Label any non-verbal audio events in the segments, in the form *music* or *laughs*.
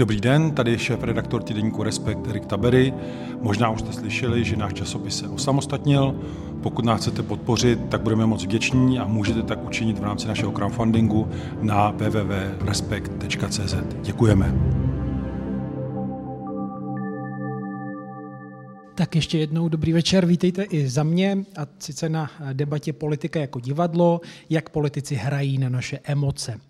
Dobrý den, tady je šéf redaktor týdeníku Respekt Erik Tabery. Možná už jste slyšeli, že náš časopis se osamostatnil. Pokud nás chcete podpořit, tak budeme moc vděční a můžete tak učinit v rámci našeho crowdfundingu na www.respekt.cz. Děkujeme. Tak ještě jednou dobrý večer, vítejte i za mě a sice na debatě politika jako divadlo, jak politici hrají na naše emoce.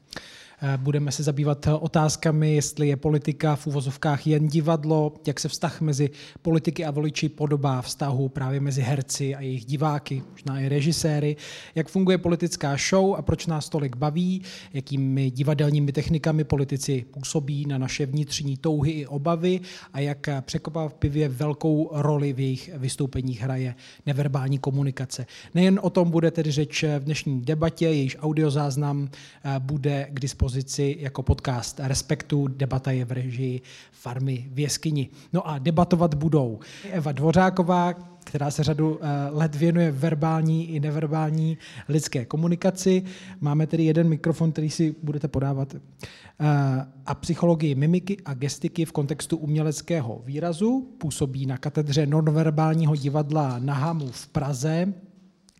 Eh, budeme se zabývat otázkami, jestli je politika v úvozovkách jen divadlo, jak se vztah mezi politiky a voliči podobá vztahu právě mezi herci a jejich diváky, možná i režiséry, jak funguje politická show a proč nás tolik baví, jakými divadelními technikami politici působí na naše vnitřní touhy i obavy a jak překvapivě velkou roli v jejich vystoupeních hraje neverbální komunikace. Nejen o tom bude tedy řeč v dnešní debatě, jejíž audiozáznam eh, bude k dispozici dispozici jako podcast Respektu. Debata je v režii Farmy v jeskyni. No a debatovat budou Eva Dvořáková, která se řadu eh, let věnuje verbální i neverbální lidské komunikaci. Máme tedy jeden mikrofon, který si budete podávat. Eh, a psychologii mimiky a gestiky v kontextu uměleckého výrazu. Působí na katedře nonverbálního divadla na Hamu v Praze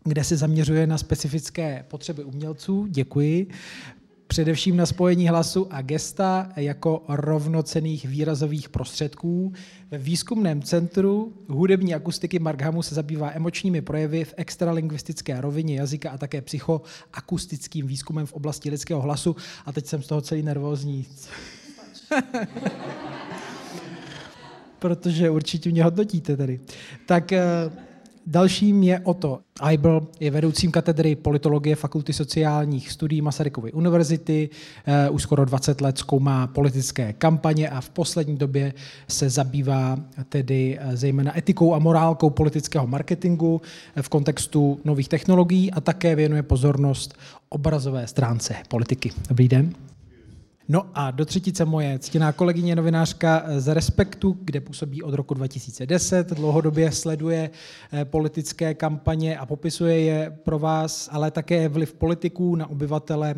kde se zaměřuje na specifické potřeby umělců. Děkuji především na spojení hlasu a gesta jako rovnocených výrazových prostředků. Ve výzkumném centru hudební akustiky Markhamu se zabývá emočními projevy v extralingvistické rovině jazyka a také psychoakustickým výzkumem v oblasti lidského hlasu. A teď jsem z toho celý nervózní. *laughs* Protože určitě mě hodnotíte tady. Tak eh, Dalším je Otto Eibel, je vedoucím katedry politologie Fakulty sociálních studií Masarykovy univerzity. Uh, už skoro 20 let zkoumá politické kampaně a v poslední době se zabývá tedy uh, zejména etikou a morálkou politického marketingu uh, v kontextu nových technologií a také věnuje pozornost obrazové stránce politiky. Dobrý den. No a do třetice moje ctěná kolegyně novinářka z Respektu, kde působí od roku 2010, dlouhodobě sleduje eh, politické kampaně a popisuje je pro vás, ale také vliv politiků na obyvatele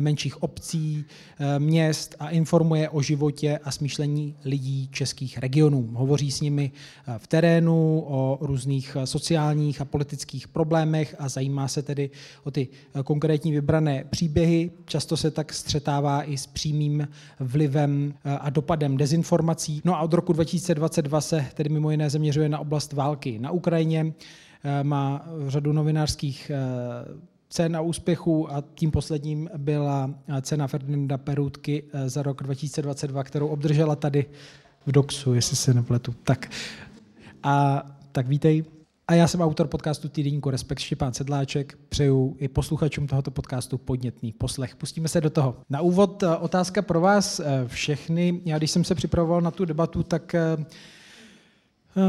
menších obcí, eh, měst a informuje o životě a smýšlení lidí českých regionů. Hovoří s nimi eh, v terénu o různých sociálních a politických problémech a zajímá se tedy o ty konkrétní vybrané příběhy. Často se tak střetává i s přímým přímým vlivem eh, a dopadem dezinformací. No a od roku 2022 se tedy mimo jiné zaměřuje na oblast války na Ukrajině, eh, má řadu novinářských eh, cen a úspěchů a tím posledním byla cena Ferdinanda Perutky za rok 2022, kterou obdržela tady v Doxu, jestli se nepletu. Tak, a, tak vítej. A já jsem autor podcastu Týdenníku Respekt Štěpán Sedláček. Přeju i posluchačům tohoto podcastu podnětný poslech. Pustíme se do toho. Na úvod eh, otázka pro vás eh, všechny. Já když jsem se připravoval na tu debatu, tak eh,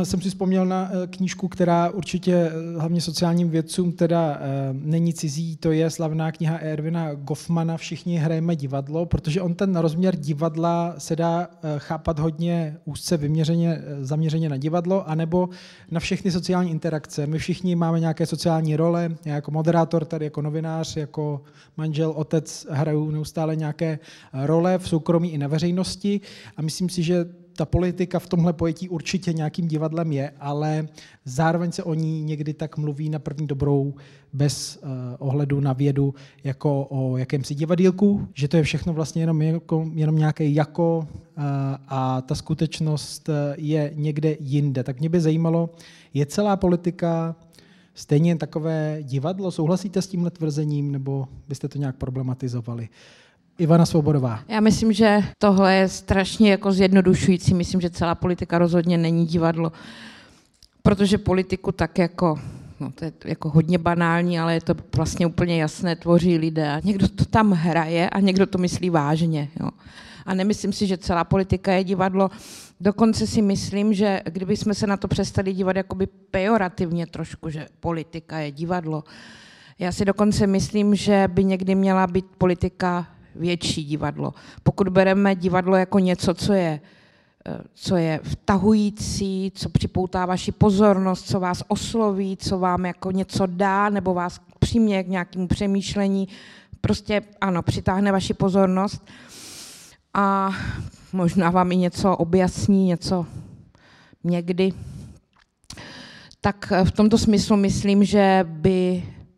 jsem si vzpomněl na eh, knížku, která určitě eh, hlavně sociálním vědcům teda není cizí, to je slavná kniha Ervina Goffmana Všichni hrajeme divadlo, protože on ten rozměr divadla se dá chápat hodně úzce vyměřeně, zaměřeně na divadlo, anebo na všechny sociální interakce. My všichni máme nějaké sociální role, já jako moderátor, tady jako novinář, jako manžel, otec hraju neustále nějaké role v soukromí i na veřejnosti. A myslím si, že ta politika v tomhle pojetí určitě nějakým divadlem je, ale zároveň se o ní někdy tak mluví na první dobrou bez uh, ohledu na vědu jako o jakémsi divadílku, že to je všechno vlastně jenom, jako, jenom nějaké jako uh, a ta skutečnost eh, je někde jinde. Tak mě by zajímalo, je celá politika stejně takové divadlo? Souhlasíte s tímhle tvrzením nebo byste to nějak problematizovali? Ivana Svobodová. Já myslím, že tohle je strašně jako zjednodušující. Myslím, že celá politika rozhodně není divadlo, protože politiku tak jako no to je jako hodně banální, ale je to vlastně úplně jasné, tvoří lidé a někdo to tam hraje a někdo to myslí vážně. Jo. A nemyslím si, že celá politika je divadlo. Dokonce si myslím, že kdyby jsme se na to přestali dívat jakoby pejorativně trošku, že politika je divadlo, já si dokonce myslím, že by někdy měla být politika větší divadlo. Pokud bereme divadlo jako něco, co je, eh, co je vtahující, co připoutá vaši pozornost, co vás osloví, co vám jako něco dá, nebo vás přimě k nějakému přemýšlení, prostě ano, přitáhne vaši pozornost. A možná vám i něco objasní, něco někdy. Tak v tomto smyslu myslím, že by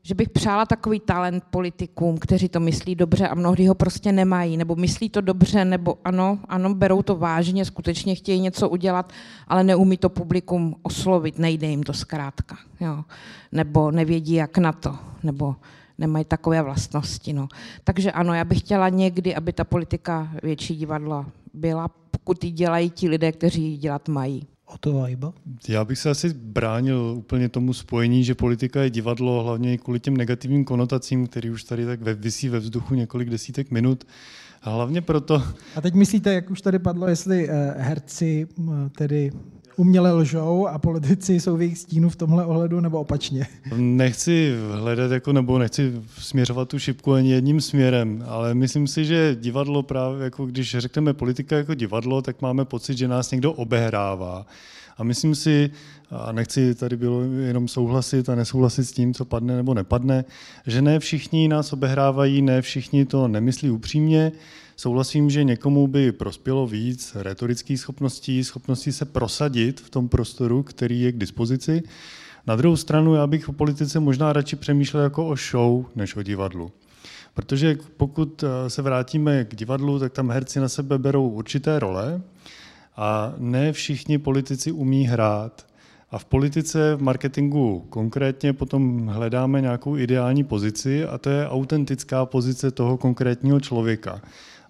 že bych přála takový talent politikům, kteří to myslí dobře a mnohdy ho prostě nemají, nebo myslí to dobře, nebo ano, ano, berou to vážně, skutečně chtějí něco udělat, ale neumí to publikum oslovit, nejde jim to zkrátka, jo. nebo nevědí, jak na to, nebo nemají takové vlastnosti. No. Takže ano, já bych chtěla někdy, aby ta politika větší divadla byla, pokud ji dělají ti lidé, kteří ji dělat mají. O to Vajba? Já bych se asi bránil úplně tomu spojení, že politika je divadlo, hlavně kvůli těm negativním konotacím, který už tady tak vysí ve vzduchu několik desítek minut. A hlavně proto... A teď myslíte, jak už tady padlo, jestli eh, herci tedy uměle lžou a politici jsou v jejich stínu v tomhle ohledu, nebo opačně? Nechci hledat jako, nebo nechci směřovat tu šipku ani jedním směrem, ale myslím si, že divadlo právě, jako když řekneme politika jako divadlo, tak máme pocit, že nás někdo obehrává. A myslím si, a nechci tady bylo jenom souhlasit a nesouhlasit s tím, co padne nebo nepadne, že ne všichni nás obehrávají, ne všichni to nemyslí upřímně, Souhlasím, že někomu by prospělo víc retorických schopností, schopností se prosadit v tom prostoru, který je k dispozici. Na druhou stranu já bych o politice možná radši přemýšlel jako o show, než o divadlu. Protože pokud eh, se vrátíme k divadlu, tak tam herci na sebe berou určité role a ne všichni politici umí hrát. A v politice, v marketingu konkrétně potom hledáme nějakou ideální pozici a to je autentická pozice toho konkrétního člověka.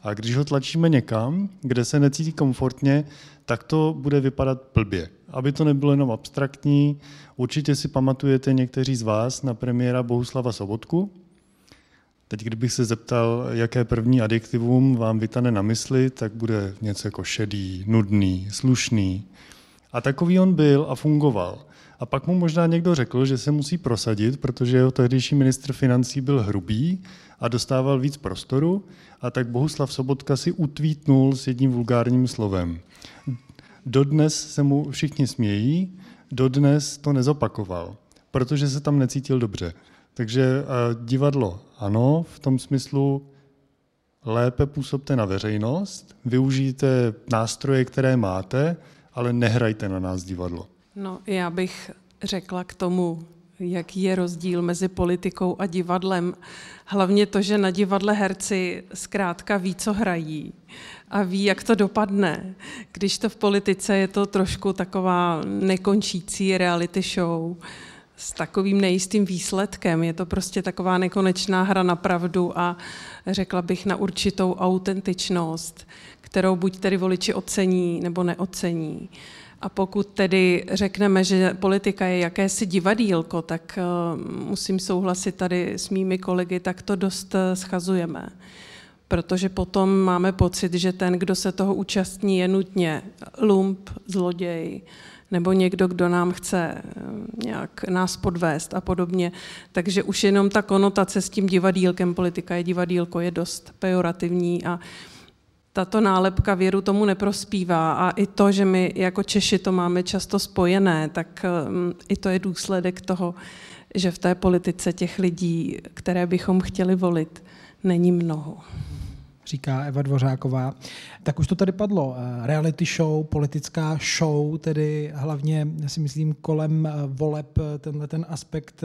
A když ho tlačíme někam, kde se necítí komfortně, tak to bude vypadat blbě. Aby to nebylo jenom abstraktní, určitě si pamatujete někteří z vás na premiéra Bohuslava Sobotku. Teď, kdybych se zeptal, jaké první adjektivum vám vytane na mysli, tak bude něco jako šedý, nudný, slušný. A takový on byl a fungoval. A pak mu možná někdo řekl, že se musí prosadit, protože jeho tehdejší ministr financí byl hrubý a dostával víc prostoru, a tak Bohuslav Sobotka si utvítnul s jedním vulgárním slovem. Dodnes se mu všichni smějí, dodnes to nezopakoval, protože se tam necítil dobře. Takže divadlo ano, v tom smyslu lépe působte na veřejnost, využijte nástroje, které máte, ale nehrajte na nás divadlo. No, já bych řekla k tomu, jaký je rozdíl mezi politikou a divadlem. Hlavně to, že na divadle herci zkrátka ví, co hrají a ví, jak to dopadne. Když to v politice je to trošku taková nekončící reality show s takovým nejistým výsledkem. Je to prostě taková nekonečná hra na pravdu a řekla bych na určitou autentičnost, kterou buď tedy voliči ocení nebo neocení. A pokud tedy řekneme, že politika je jakési divadílko, tak uh, musím souhlasit tady s mými kolegy, tak to dost uh, schazujeme. Protože potom máme pocit, že ten, kdo se toho účastní, je nutně lump, zloděj, nebo někdo, kdo nám chce eh, nějak nás podvést a podobně. Takže už jenom ta konotace s tím divadílkem, politika je divadílko, je dost pejorativní a tato nálepka věru tomu neprospívá a i to, že my jako Češi to máme často spojené, tak mm, i to je důsledek toho, že v té politice těch lidí, které bychom chtěli volit, není mnoho říká Eva Dvořáková. Tak už to tady padlo. Eh, reality show, politická show, tedy hlavně si myslím kolem eh, voleb eh, tenhle ten aspekt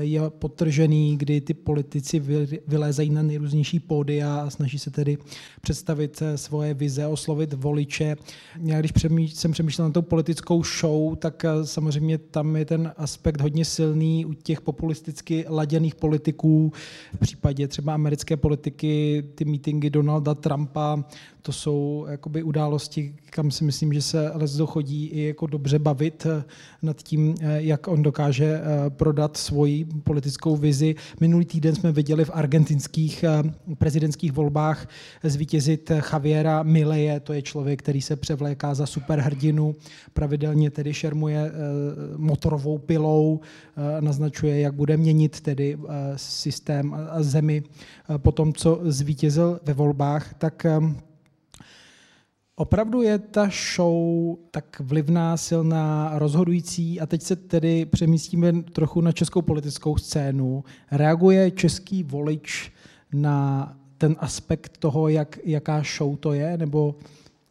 je potržený, kdy ty politici vylézají na nejrůznější pódia a snaží se tedy představit svoje vize, oslovit voliče. Já když jsem přemýšlel na tou politickou show, tak samozřejmě tam je ten aspekt hodně silný u těch populisticky laděných politiků. V případě třeba americké politiky ty meetingy Donalda Trumpa to jsou jakoby události, kam si myslím, že se Lesdo chodí i jako dobře bavit eh, nad tím, eh, jak on dokáže eh, prodat svoji politickou vizi. Minulý týden jsme viděli v argentinských prezidentských volbách zvítězit Javiera Mileje, to je člověk, který se převléká za superhrdinu, pravidelně tedy šermuje motorovou pilou, naznačuje, jak bude měnit tedy systém a zemi po tom, co zvítězil ve volbách, tak Opravdu je ta show tak vlivná, silná, rozhodující a teď se tedy přemístíme trochu na českou politickou scénu. Reaguje český volič na ten aspekt toho, jak, jaká show to je, nebo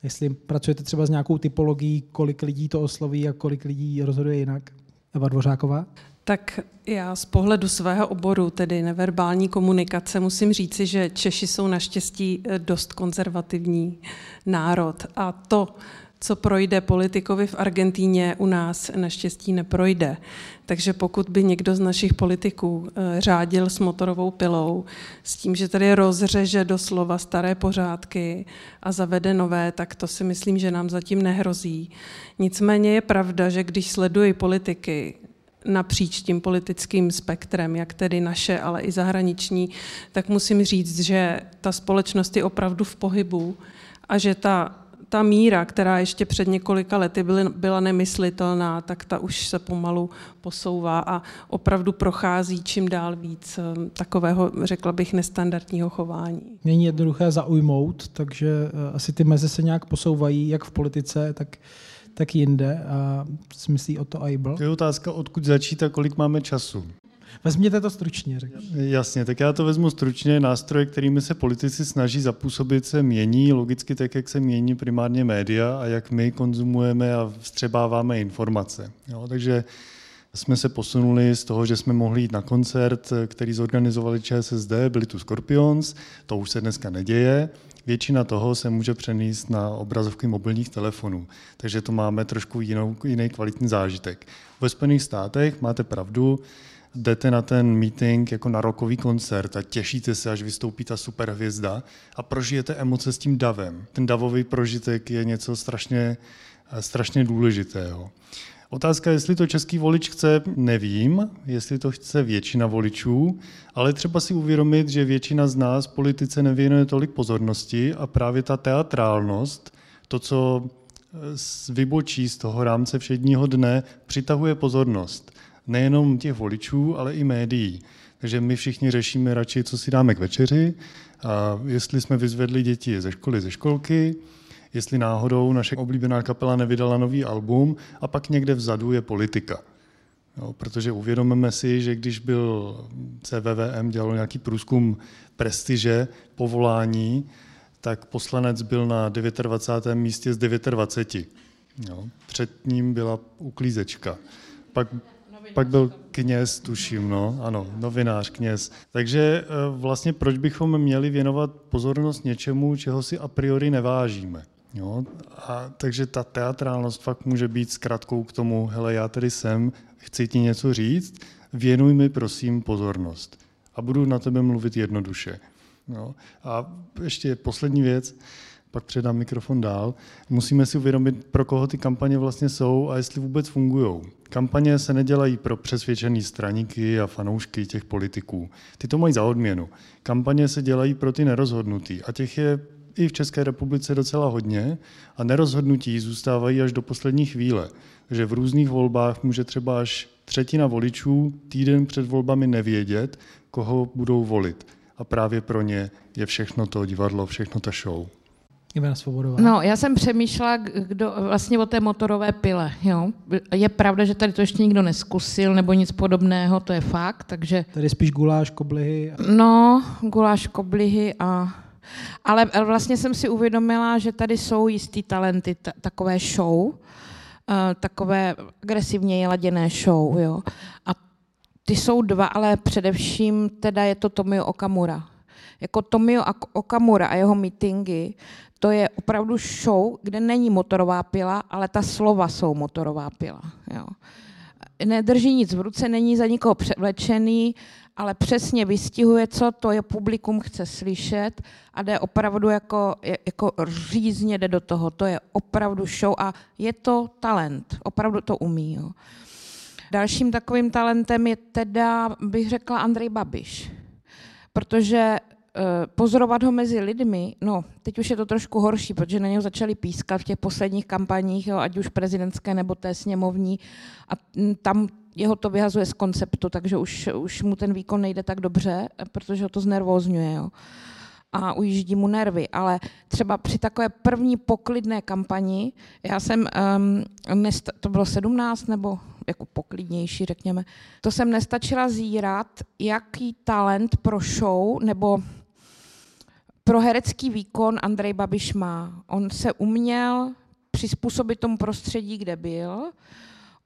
Jestli pracujete třeba s nějakou typologií, kolik lidí to osloví a kolik lidí rozhoduje jinak? Eva Dvořáková? Tak já z pohledu svého oboru, tedy neverbální komunikace, musím říci, že Češi jsou naštěstí eh, dost konzervativní národ a to, co projde politikovi v Argentíně, u nás naštěstí neprojde. Takže pokud by někdo z našich politiků eh, řádil s motorovou pilou s tím, že tady rozřeže doslova staré pořádky a zavede nové, tak to si myslím, že nám zatím nehrozí. Nicméně je pravda, že když sleduji politiky napříč tím politickým spektrem, jak tedy naše, ale i zahraniční, tak musím říct, že ta společnost je opravdu v pohybu a že ta ta míra, která ještě před několika lety byla nemyslitelná, tak ta už se pomalu posouvá a opravdu prochází čím dál víc eh, takového, řekla bych, nestandardního chování. Není jednoduché zaujmout, takže eh, asi ty meze se nějak posouvají, jak v politice, tak tak jinde a si myslí o to Able. To je otázka, odkud začít a kolik máme času. Vezměte to stručně. Řekl. Jasně, tak já to vezmu stručně. Nástroje, kterými se politici snaží zapůsobit, se mění logicky tak, jak se mění primárně média a jak my konzumujeme a vstřebáváme informace. Jo, takže jsme se posunuli z toho, že jsme mohli jít na koncert, který zorganizovali ČSSD, byli tu Scorpions, to už se dneska neděje. Většina toho se může přenést na obrazovky mobilních telefonů, takže to máme trošku jinou, jiný kvalitní zážitek. Ve Spojených státech máte pravdu, jdete na ten meeting jako na rokový koncert a těšíte se, až vystoupí ta superhvězda a prožijete emoce s tím davem. Ten davový prožitek je něco strašně, strašně důležitého. Otázka, jestli to český volič chce, nevím, jestli to chce většina voličů, ale třeba si uvědomit, že většina z nás politice nevěnuje tolik pozornosti a právě ta teatrálnost, to, co vybočí z toho rámce všedního dne, přitahuje pozornost nejenom těch voličů, ale i médií. Takže my všichni řešíme radši, co si dáme k večeři, a jestli jsme vyzvedli děti ze školy, ze školky, jestli náhodou naše oblíbená kapela nevydala nový album a pak někde vzadu je politika. Jo, protože uvědomíme si, že když byl CVVM, dělal nějaký průzkum prestiže, povolání, tak poslanec byl na 29. místě z 29. Jo, před ním byla uklízečka. Pak pak byl kněz, tuším, no, ano, novinář, kněz. Takže eh, vlastně proč bychom měli věnovat pozornost něčemu, čeho si a priori nevážíme? Jo? A, takže ta teatrálnost fakt může být zkratkou k tomu, hele, já tady jsem, chci ti něco říct, věnuj mi prosím pozornost. A budu na tebe mluvit jednoduše. Jo? A ještě poslední věc, pak předám mikrofon dál. Musíme si uvědomit, pro koho ty kampaně vlastně jsou a jestli vůbec fungují. Kampaně se nedělají pro přesvědčený straníky a fanoušky těch politiků. Ty to mají za odměnu. Kampaně se dělají pro ty nerozhodnutý a těch je i v České republice docela hodně a nerozhodnutí zůstávají až do poslední chvíle. Takže v různých volbách může třeba až třetina voličů týden před volbami nevědět, koho budou volit. A právě pro ně je všechno to divadlo, všechno ta show. Ivana Svobodová. No, já jsem přemýšlela kdo, vlastně o té motorové pile. Jo. Je pravda, že tady to ještě nikdo neskusil nebo nic podobného, to je fakt, takže... Tady spíš guláš, koblihy. No, guláš, koblihy a... Ale vlastně jsem si uvědomila, že tady jsou jistý talenty, t- takové show, uh, takové agresivně laděné show, jo. A ty jsou dva, ale především teda je to Tomio Okamura. Jako Tomio Okamura a jeho meetingy, to je opravdu show, kde není motorová pila, ale ta slova jsou motorová pila. Jo. Nedrží nic v ruce, není za nikoho převlečený, ale přesně vystihuje, co to je publikum chce slyšet a jde opravdu jako, jako řízně jde do toho. To je opravdu show a je to talent, opravdu to umí. Jo. Dalším takovým talentem je teda, bych řekla, Andrej Babiš. Protože Eh, pozorovat ho mezi lidmi, no, teď už je to trošku horší, protože na něho začali pískat v těch posledních kampaních, jo, ať už prezidentské nebo té sněmovní, a tam jeho to vyhazuje z konceptu, takže už, už mu ten výkon nejde tak dobře, protože ho to znervózňuje. Jo a ujíždí mu nervy, ale třeba při takové první poklidné kampani, já jsem, um, to bylo 17 nebo jako poklidnější, řekněme, to jsem nestačila zírat, jaký talent pro show nebo pro herecký výkon Andrej Babiš má. On se uměl přizpůsobit tomu prostředí, kde byl.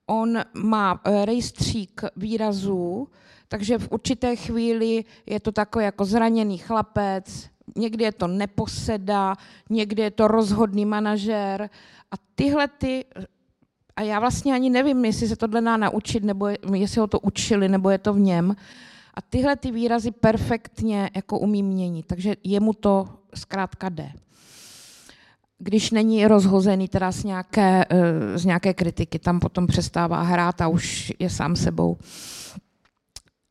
On má eh, rejstřík výrazů, takže v určité chvíli je to takový jako zraněný chlapec, někdy je to neposeda, někdy je to rozhodný manažer a tyhle ty a já vlastně ani nevím, jestli se tohle dá naučit, nebo jestli ho to učili, nebo je to v něm. A tyhle ty výrazy perfektně jako umí měnit, takže jemu to zkrátka jde. Když není rozhozený teda z nějaké, eh, z nějaké kritiky, tam potom přestává hrát a už je sám sebou.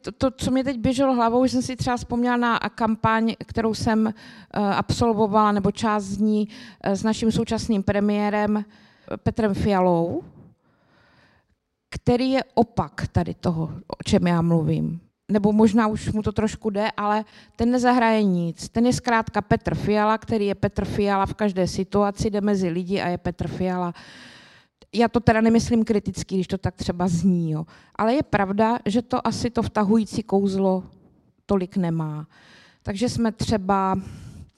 To, to, co mě teď běželo hlavou, že jsem si třeba vzpomněla na kampaň, kterou jsem uh, absolvovala, nebo část z ní uh, s naším současným premiérem Petrem Fialou, který je opak tady toho, o čem já mluvím. Nebo možná už mu to trošku jde, ale ten nezahraje nic. Ten je zkrátka Petr Fiala, který je Petr Fiala v každé situaci, jde mezi lidi a je Petr Fiala. Já to teda nemyslím kriticky, když to tak třeba zní, jo. ale je pravda, že to asi to vtahující kouzlo tolik nemá. Takže jsme třeba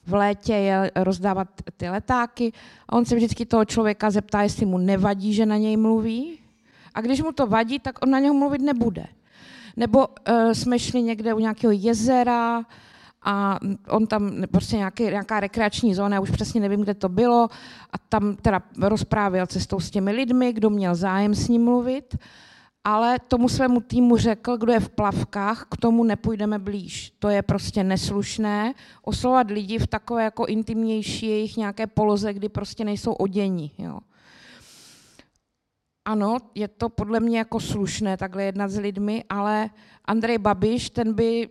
v létě je rozdávat ty letáky a on se vždycky toho člověka zeptá, jestli mu nevadí, že na něj mluví, a když mu to vadí, tak on na něho mluvit nebude. Nebo uh, jsme šli někde u nějakého jezera a on tam, prostě nějaký, nějaká rekreační zóna, já už přesně nevím, kde to bylo, a tam teda rozprávěl cestou s těmi lidmi, kdo měl zájem s ním mluvit, ale tomu svému týmu řekl, kdo je v plavkách, k tomu nepůjdeme blíž. To je prostě neslušné. Oslovat lidi v takové jako intimnější jejich nějaké poloze, kdy prostě nejsou oděni. Jo ano, je to podle mě jako slušné takhle jednat s lidmi, ale Andrej Babiš, ten by,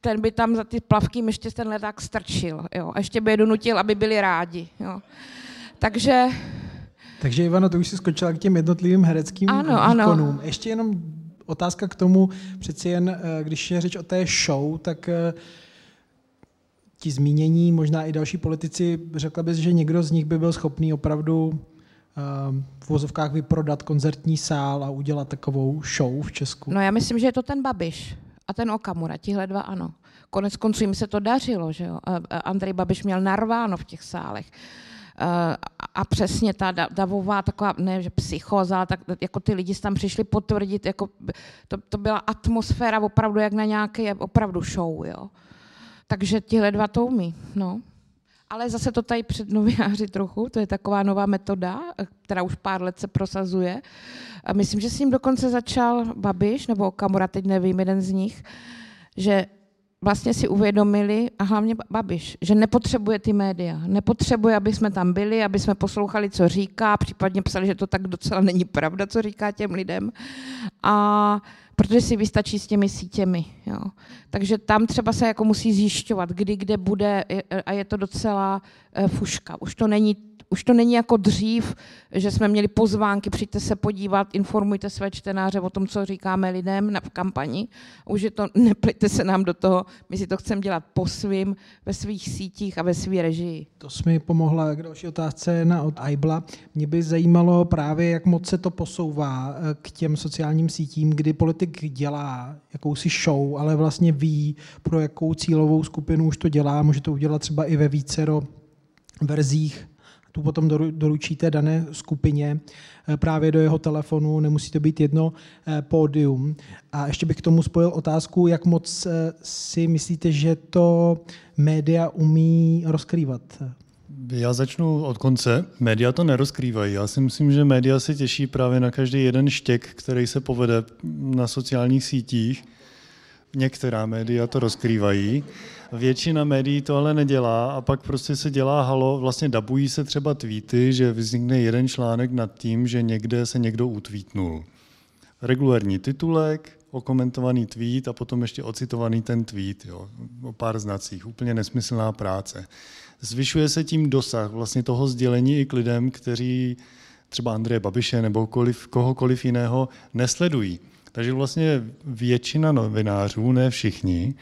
ten by tam za ty plavky ještě ten leták strčil. Jo? A ještě by je donutil, aby byli rádi. Jo? Takže... Takže Ivano, to už si skočila k těm jednotlivým hereckým ano, výkonům. Ano. Ještě jenom otázka k tomu, přeci jen, eh, když je řeč o té show, tak eh, ti zmínění, možná i další politici, řekla bys, že někdo z nich by byl schopný opravdu v vozovkách vyprodat koncertní sál a udělat takovou show v Česku? No já myslím, že je to ten Babiš a ten Okamura, tihle dva ano. Konec konců jim se to dařilo, že jo. Andrej Babiš měl narváno v těch sálech. A přesně ta davová taková, ne, že psychoza, tak jako ty lidi tam přišli potvrdit, jako to, to byla atmosféra opravdu jak na nějaké opravdu show, jo. Takže tihle dva to umí, no. Ale zase to tady před novináři trochu, to je taková nová metoda, která už pár let se prosazuje. A myslím, že s ním dokonce začal Babiš, nebo Kamura, teď nevím, jeden z nich, že vlastně si uvědomili, a hlavně Babiš, že nepotřebuje ty média. Nepotřebuje, aby jsme tam byli, aby jsme poslouchali, co říká, případně psali, že to tak docela není pravda, co říká těm lidem. A protože si vystačí s těmi sítěmi. Jo. Takže tam třeba se jako musí zjišťovat, kdy, kde bude a je to docela eh, fuška. Už to není už to není jako dřív, že jsme měli pozvánky, přijďte se podívat, informujte své čtenáře o tom, co říkáme lidem na, v kampani. Už je to, *laughs* neplejte se nám do toho, my si to chceme dělat po svým, ve svých sítích a ve své režii. To jsme mi pomohla k další otázce na od Aibla. Mě by zajímalo právě, jak moc se to posouvá eh, k těm sociálním sítím, kdy politik dělá jakousi show, ale vlastně ví, pro jakou cílovou skupinu už to dělá. Může to udělat třeba i ve vícero verzích tu potom doručíte dané skupině eh, právě do jeho telefonu, nemusí to být jedno eh, pódium. A ještě bych k tomu spojil otázku, jak moc eh, si myslíte, že to média umí rozkrývat? Já začnu od konce. Média to nerozkrývají. Já si myslím, že média se těší právě na každý jeden štěk, který se povede na sociálních sítích. Některá média to rozkrývají. Většina médií to ale nedělá a pak prostě se dělá halo, vlastně dabují se třeba tweety, že vznikne jeden článek nad tím, že někde se někdo utvítnul. Regulární titulek, okomentovaný tweet a potom ještě ocitovaný ten tweet, jo, o pár znacích. Úplně nesmyslná práce. Zvyšuje se tím dosah vlastně toho sdělení i k lidem, kteří třeba Andreje Babiše nebo kohokoliv jiného nesledují. Takže vlastně většina novinářů, ne všichni,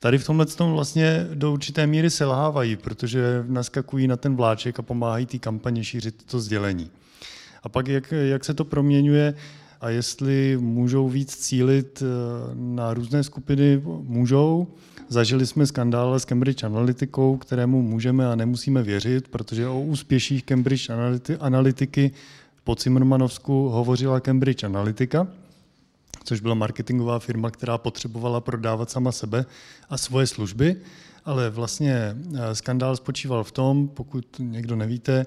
Tady v tomhle tom vlastně do určité míry selhávají, protože naskakují na ten vláček a pomáhají té kampaně šířit to sdělení. A pak, jak, jak se to proměňuje, a jestli můžou víc cílit na různé skupiny, můžou. Zažili jsme skandál s Cambridge Analytikou, kterému můžeme a nemusíme věřit, protože o úspěších Cambridge Analytiky po Zimmermanovsku hovořila Cambridge Analytica, což byla marketingová firma, která potřebovala prodávat sama sebe a svoje služby, ale vlastně eh, skandál spočíval v tom, pokud někdo nevíte,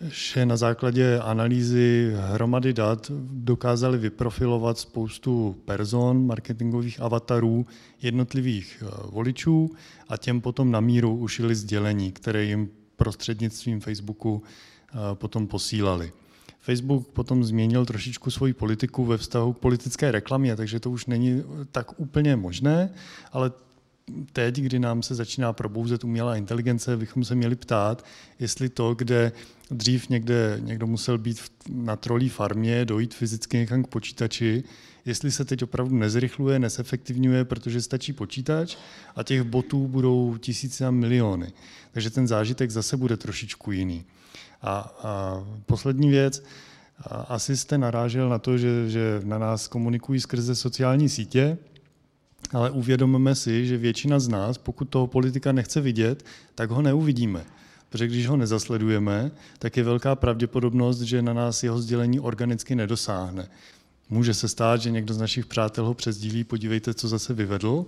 že na základě analýzy hromady dat dokázali vyprofilovat spoustu person, marketingových avatarů jednotlivých eh, voličů a těm potom na míru ušili sdělení, které jim prostřednictvím Facebooku eh, potom posílali. Facebook potom změnil trošičku svoji politiku ve vztahu k politické reklamě, takže to už není tak úplně možné, ale teď, kdy nám se začíná probouzet umělá inteligence, bychom se měli ptát, jestli to, kde dřív někde někdo musel být na trolí farmě, dojít fyzicky někam k počítači, jestli se teď opravdu nezrychluje, nesefektivňuje, protože stačí počítač a těch botů budou tisíce a miliony. Takže ten zážitek zase bude trošičku jiný. A, a poslední věc, asi jste narážel na to, že, že na nás komunikují skrze sociální sítě, ale uvědomíme si, že většina z nás, pokud toho politika nechce vidět, tak ho neuvidíme. Protože když ho nezasledujeme, tak je velká pravděpodobnost, že na nás jeho sdělení organicky nedosáhne. Může se stát, že někdo z našich přátel ho přezdílí, podívejte, co zase vyvedl,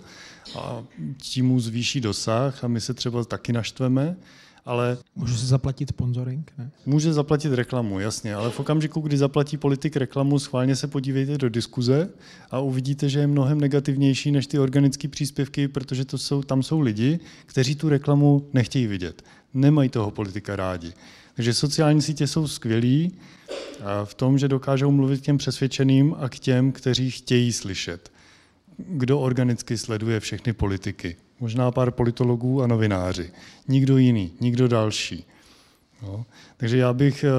a tím mu zvýší dosah a my se třeba taky naštveme, ale... Může se zaplatit sponsoring, ne? Může zaplatit reklamu, jasně, ale v okamžiku, kdy zaplatí politik reklamu, schválně se podívejte do diskuze a uvidíte, že je mnohem negativnější než ty organické příspěvky, protože to jsou, tam jsou lidi, kteří tu reklamu nechtějí vidět. Nemají toho politika rádi. Takže sociální sítě jsou skvělí v tom, že dokážou mluvit k těm přesvědčeným a k těm, kteří chtějí slyšet. Kdo organicky sleduje všechny politiky? Možná pár politologů a novináři. Nikdo jiný, nikdo další. No. Takže já bych eh,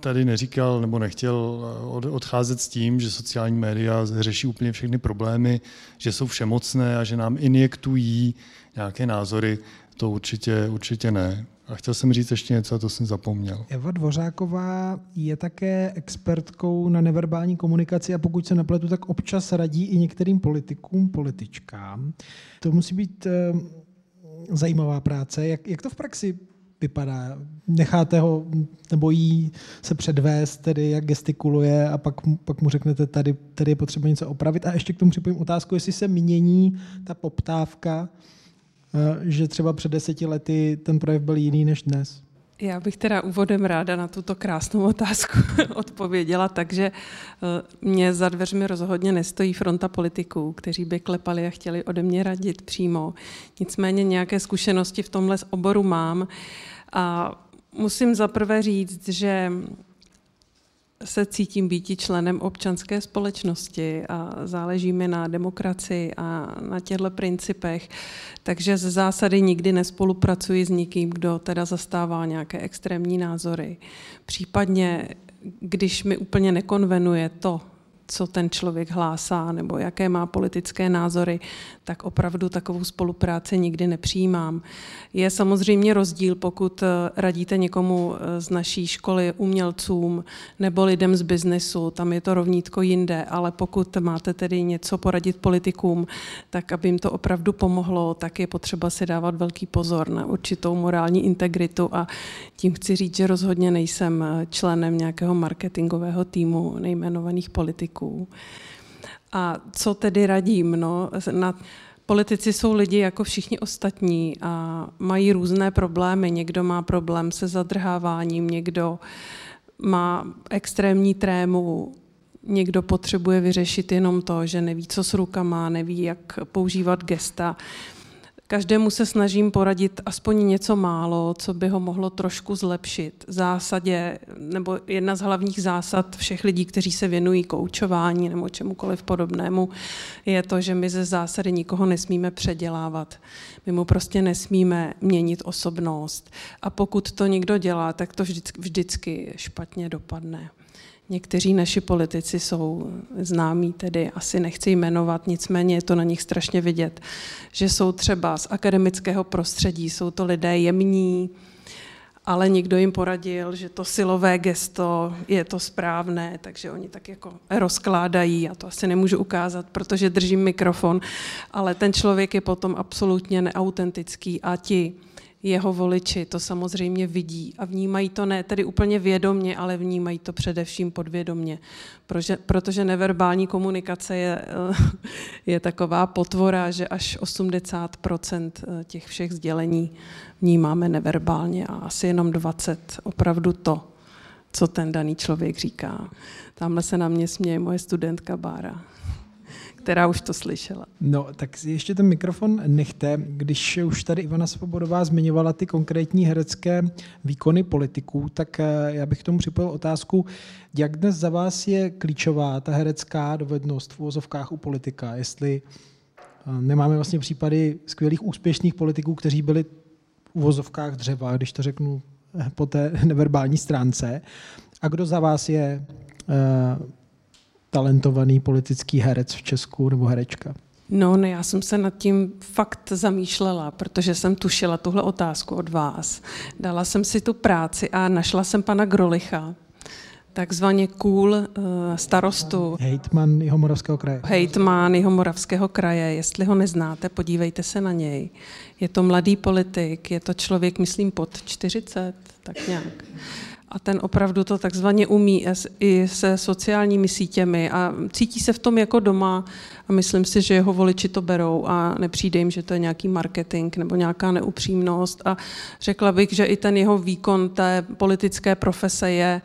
tady neříkal nebo nechtěl eh, odcházet s tím, že sociální média řeší úplně všechny problémy, že jsou všemocné a že nám injektují nějaké názory. To určitě, určitě ne. A chtěl jsem říct ještě něco, a to jsem zapomněl. Eva Dvořáková je také expertkou na neverbální komunikaci a pokud se nepletu, tak občas radí i některým politikům, političkám. To musí být eh, zajímavá práce. Jak, jak to v praxi vypadá? Necháte ho nebo jí se předvést, tedy jak gestikuluje a pak, pak mu řeknete, tady, tady je potřeba něco opravit. A ještě k tomu připojím otázku, jestli se mění ta poptávka že třeba před deseti lety ten projev byl jiný než dnes? Já bych teda úvodem ráda na tuto krásnou otázku *laughs* odpověděla, takže eh, mě za dveřmi rozhodně nestojí fronta politiků, kteří by klepali a chtěli ode mě radit přímo. Nicméně nějaké zkušenosti v tomhle oboru mám a musím zaprvé říct, že se cítím být členem občanské společnosti a záleží mi na demokracii a na těchto principech. Takže z zásady nikdy nespolupracuji s nikým, kdo teda zastává nějaké extrémní názory. Případně, když mi úplně nekonvenuje to, co ten člověk hlásá nebo jaké má politické názory, tak opravdu takovou spolupráci nikdy nepřijímám. Je samozřejmě rozdíl, pokud eh, radíte někomu eh, z naší školy, umělcům nebo lidem z biznesu, tam je to rovnítko jinde, ale pokud máte tedy něco poradit politikům, tak aby jim to opravdu pomohlo, tak je potřeba si dávat velký pozor na určitou morální integritu a tím chci říct, že rozhodně nejsem eh, členem nějakého marketingového týmu nejmenovaných politiků. A co tedy radím? No, na, Politici jsou lidi jako všichni ostatní a mají různé problémy. Někdo má problém se zadrháváním, někdo má extrémní trému, někdo potřebuje vyřešit jenom to, že neví, co s rukama, neví, jak používat gesta. Každému se snažím poradit aspoň něco málo, co by ho mohlo trošku zlepšit. V zásadě, nebo jedna z hlavních zásad všech lidí, kteří se věnují koučování nebo čemukoliv podobnému, je to, že my ze zásady nikoho nesmíme předělávat. My mu prostě nesmíme měnit osobnost. A pokud to někdo dělá, tak to vždycky, vždycky špatně dopadne. Někteří naši politici jsou známí, tedy asi nechci jmenovat, nicméně je to na nich strašně vidět, že jsou třeba z akademického prostředí, jsou to lidé jemní ale někdo jim poradil, že to silové gesto je to správné, takže oni tak jako rozkládají, já to asi nemůžu ukázat, protože držím mikrofon, ale ten člověk je potom absolutně neautentický a ti jeho voliči to samozřejmě vidí a vnímají to ne tedy úplně vědomně, ale vnímají to především podvědomně, protože, protože neverbální komunikace je, *laughs* je taková potvora, že až 80% eh, těch všech sdělení vnímáme neverbálně a asi jenom 20 opravdu to, co ten daný člověk říká. Tamhle se na mě směje moje studentka Bára která už to slyšela. No, tak ještě ten mikrofon nechte. Když už tady Ivana Svobodová zmiňovala ty konkrétní herecké výkony politiků, tak eh, já bych k tomu připojil otázku, jak dnes za vás je klíčová ta herecká dovednost v úvozovkách u politika, jestli eh, nemáme vlastně případy skvělých úspěšných politiků, kteří byli v úvozovkách dřeva, když to řeknu eh, po té *laughs* neverbální stránce. A kdo za vás je talentovaný politický herec v Česku nebo herečka? No, ne, já jsem se nad tím fakt zamýšlela, protože jsem tušila tuhle otázku od vás. Dala jsem si tu práci a našla jsem pana Grolicha, takzvaně cool uh, starostu. Hejtman Jihomoravského kraje. Hejtman Jihomoravského kraje. Jestli ho neznáte, podívejte se na něj. Je to mladý politik, je to člověk, myslím, pod 40, tak nějak a ten opravdu to takzvaně umí i se sociálními sítěmi a cítí se v tom jako doma a myslím si, že jeho voliči to berou a nepřijde jim, že to je nějaký marketing nebo nějaká neupřímnost a řekla bych, že i ten jeho výkon té politické profese je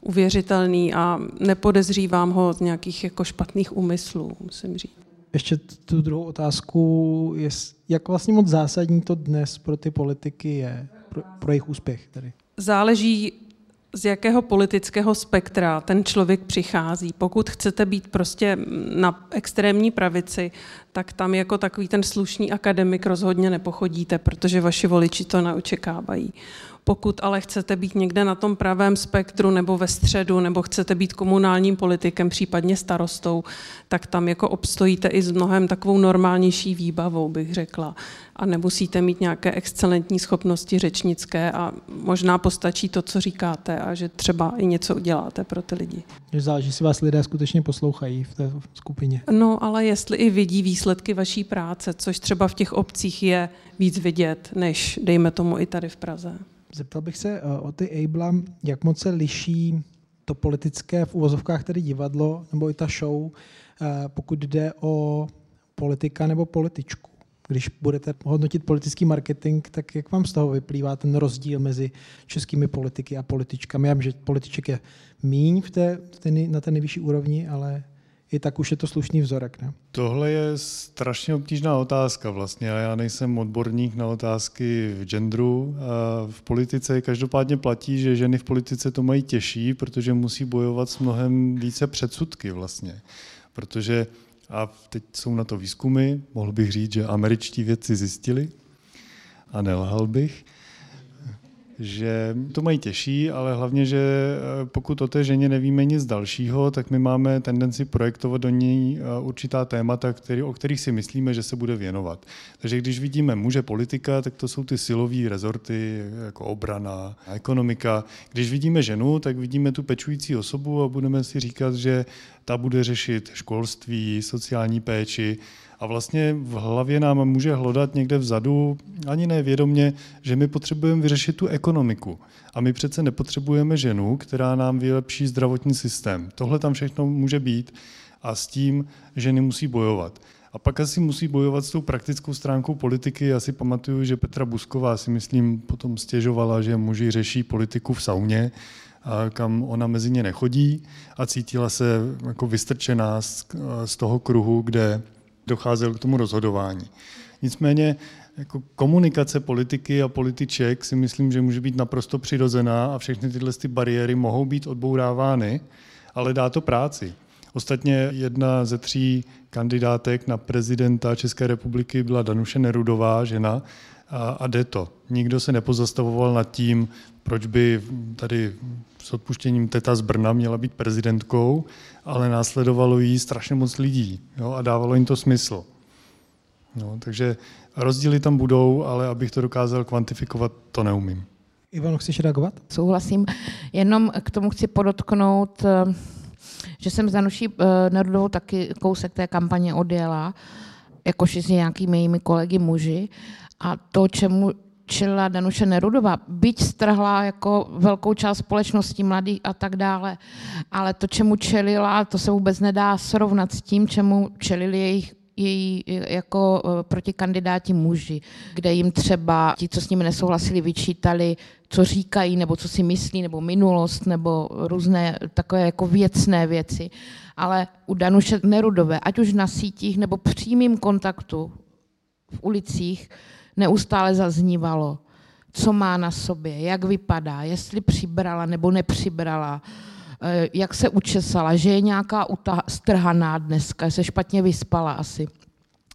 uvěřitelný a nepodezřívám ho z nějakých jako špatných úmyslů, musím říct. Ještě tu druhou otázku jak vlastně moc zásadní to dnes pro ty politiky je, pro, pro jejich úspěch tedy? Záleží z jakého politického spektra ten člověk přichází. Pokud chcete být prostě na extrémní pravici, tak tam jako takový ten slušný akademik rozhodně nepochodíte, protože vaši voliči to neočekávají. Pokud ale chcete být někde na tom pravém spektru nebo ve středu, nebo chcete být komunálním politikem, případně starostou, tak tam jako obstojíte i s mnohem takovou normálnější výbavou, bych řekla. A nemusíte mít nějaké excelentní schopnosti řečnické a možná postačí to, co říkáte a že třeba i něco uděláte pro ty lidi. Že záleží, jestli vás lidé skutečně poslouchají v té skupině. No, ale jestli i vidí výsledky vaší práce, což třeba v těch obcích je víc vidět, než dejme tomu i tady v Praze. Zeptal bych se eh, o ty Abla, jak moc se liší to politické v uvozovkách tedy divadlo nebo i ta show, eh, pokud jde o politika nebo političku. Když budete hodnotit politický marketing, tak jak vám z toho vyplývá ten rozdíl mezi českými politiky a političkami? Já vím, že političek je míň v té, v té, na té nejvyšší úrovni, ale i tak už je to slušný vzorek. Ne? Tohle je strašně obtížná otázka vlastně já nejsem odborník na otázky v genderu. V politice každopádně platí, že ženy v politice to mají těžší, protože musí bojovat s mnohem více předsudky vlastně. Protože, a teď jsou na to výzkumy, mohl bych říct, že američtí vědci zjistili, a nelhal bych, že to mají těžší, ale hlavně, že eh, pokud o té ženě nevíme nic dalšího, tak my máme tendenci projektovat do ní eh, určitá témata, který, o kterých si myslíme, že se bude věnovat. Takže když vidíme muže politika, tak to jsou ty silové rezorty, jako obrana, ekonomika. Když vidíme ženu, tak vidíme tu pečující osobu a budeme si říkat, že ta bude řešit školství, sociální péči, a vlastně v hlavě nám může hlodat někde vzadu, ani nevědomně, že my potřebujeme vyřešit tu ekonomiku. A my přece nepotřebujeme ženu, která nám vylepší zdravotní systém. Tohle tam všechno může být a s tím ženy musí bojovat. A pak asi musí bojovat s tou praktickou stránkou politiky. Já si pamatuju, že Petra Busková si myslím potom stěžovala, že muži řeší politiku v sauně, a kam ona mezi ně nechodí a cítila se jako vystrčená z toho kruhu, kde docházel k tomu rozhodování. Nicméně jako komunikace politiky a političek si myslím, že může být naprosto přirozená a všechny tyhle ty bariéry mohou být odbourávány, ale dá to práci. Ostatně jedna ze tří kandidátek na prezidenta České republiky byla Danuše Nerudová, žena, a, a jde to. Nikdo se nepozastavoval nad tím, proč by tady s odpuštěním teta z Brna měla být prezidentkou, ale následovalo jí strašně moc lidí jo, a dávalo jim to smysl. No, takže rozdíly tam budou, ale abych to dokázal kvantifikovat, to neumím. Ivan, chceš reagovat? Souhlasím. Jenom k tomu chci podotknout, eh, že jsem s Danuší eh, Nerudovou taky kousek té kampaně odjela, jakož s nějakými jejími kolegy muži. A to, čemu čelila Danuše Nerudová, byť strhla jako velkou část společnosti mladých a tak dále, ale to, čemu čelila, to se vůbec nedá srovnat s tím, čemu čelili jejich její jako eh, protikandidáti muži, kde jim třeba ti, co s nimi nesouhlasili, vyčítali, co říkají, nebo co si myslí, nebo minulost, nebo různé takové jako věcné věci. Ale u Danuše Nerudové, ať už na sítích, nebo přímým kontaktu v ulicích, neustále zaznívalo, co má na sobě, jak vypadá, jestli přibrala nebo nepřibrala, eh, jak se učesala, že je nějaká strhaná dneska, se špatně vyspala asi.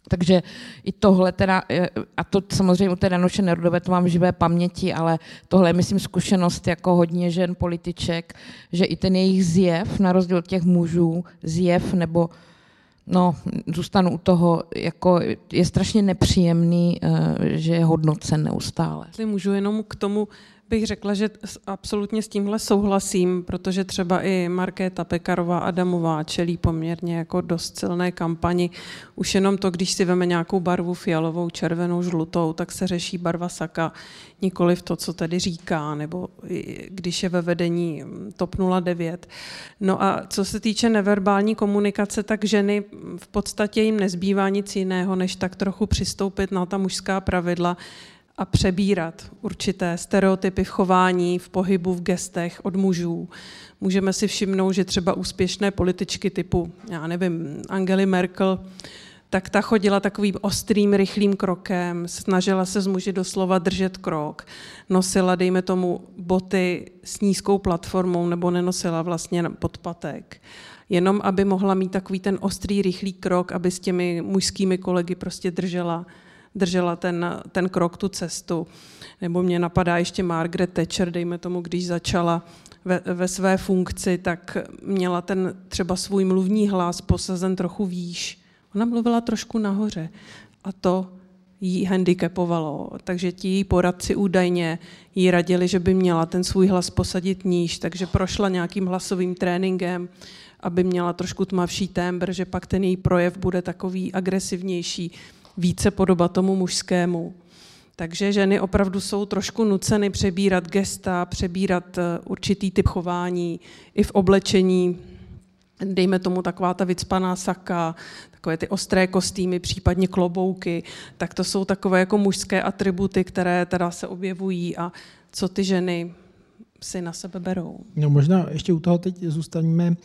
Takže i tohle teda, eh, a to samozřejmě u té Danuše Nerudové to mám v živé paměti, ale tohle je, myslím, zkušenost jako hodně žen političek, že i ten jejich zjev, na rozdíl od těch mužů, zjev nebo no, zůstanu u toho, jako je strašně nepříjemný, eh, že je hodnocen neustále. Můžu jenom k tomu bych řekla, že absolutně s tímhle souhlasím, protože třeba i Markéta Pekarová Adamová čelí poměrně jako dost silné kampani. Už jenom to, když si veme nějakou barvu fialovou, červenou, žlutou, tak se řeší barva saka, nikoli v to, co tady říká, nebo když je ve vedení TOP 09. No a co se týče neverbální komunikace, tak ženy v podstatě jim nezbývá nic jiného, než tak trochu přistoupit na ta mužská pravidla, a přebírat určité stereotypy v chování, v pohybu, v gestech od mužů. Můžeme si všimnout, že třeba úspěšné političky typu, já nevím, Angely Merkel, tak ta chodila takovým ostrým, rychlým krokem, snažila se z muži doslova držet krok, nosila, dejme tomu, boty s nízkou platformou nebo nenosila vlastně podpatek jenom aby mohla mít takový ten ostrý, rychlý krok, aby s těmi mužskými kolegy prostě držela držela ten, ten krok, tu cestu. Nebo mě napadá ještě Margaret Thatcher, dejme tomu, když začala ve, ve své funkci, tak měla ten třeba svůj mluvní hlas posazen trochu výš. Ona mluvila trošku nahoře a to jí handicapovalo, takže ti její poradci údajně jí radili, že by měla ten svůj hlas posadit níž, takže prošla nějakým hlasovým tréninkem, aby měla trošku tmavší tembr, že pak ten její projev bude takový agresivnější více podoba tomu mužskému. Takže ženy opravdu jsou trošku nuceny přebírat gesta, přebírat eh, určitý typ chování i v oblečení, dejme tomu taková ta vycpaná saka, takové ty ostré kostýmy, případně klobouky, tak to jsou takové jako mužské atributy, které teda se objevují a co ty ženy si na sebe berou. No možná ještě u toho teď zůstaneme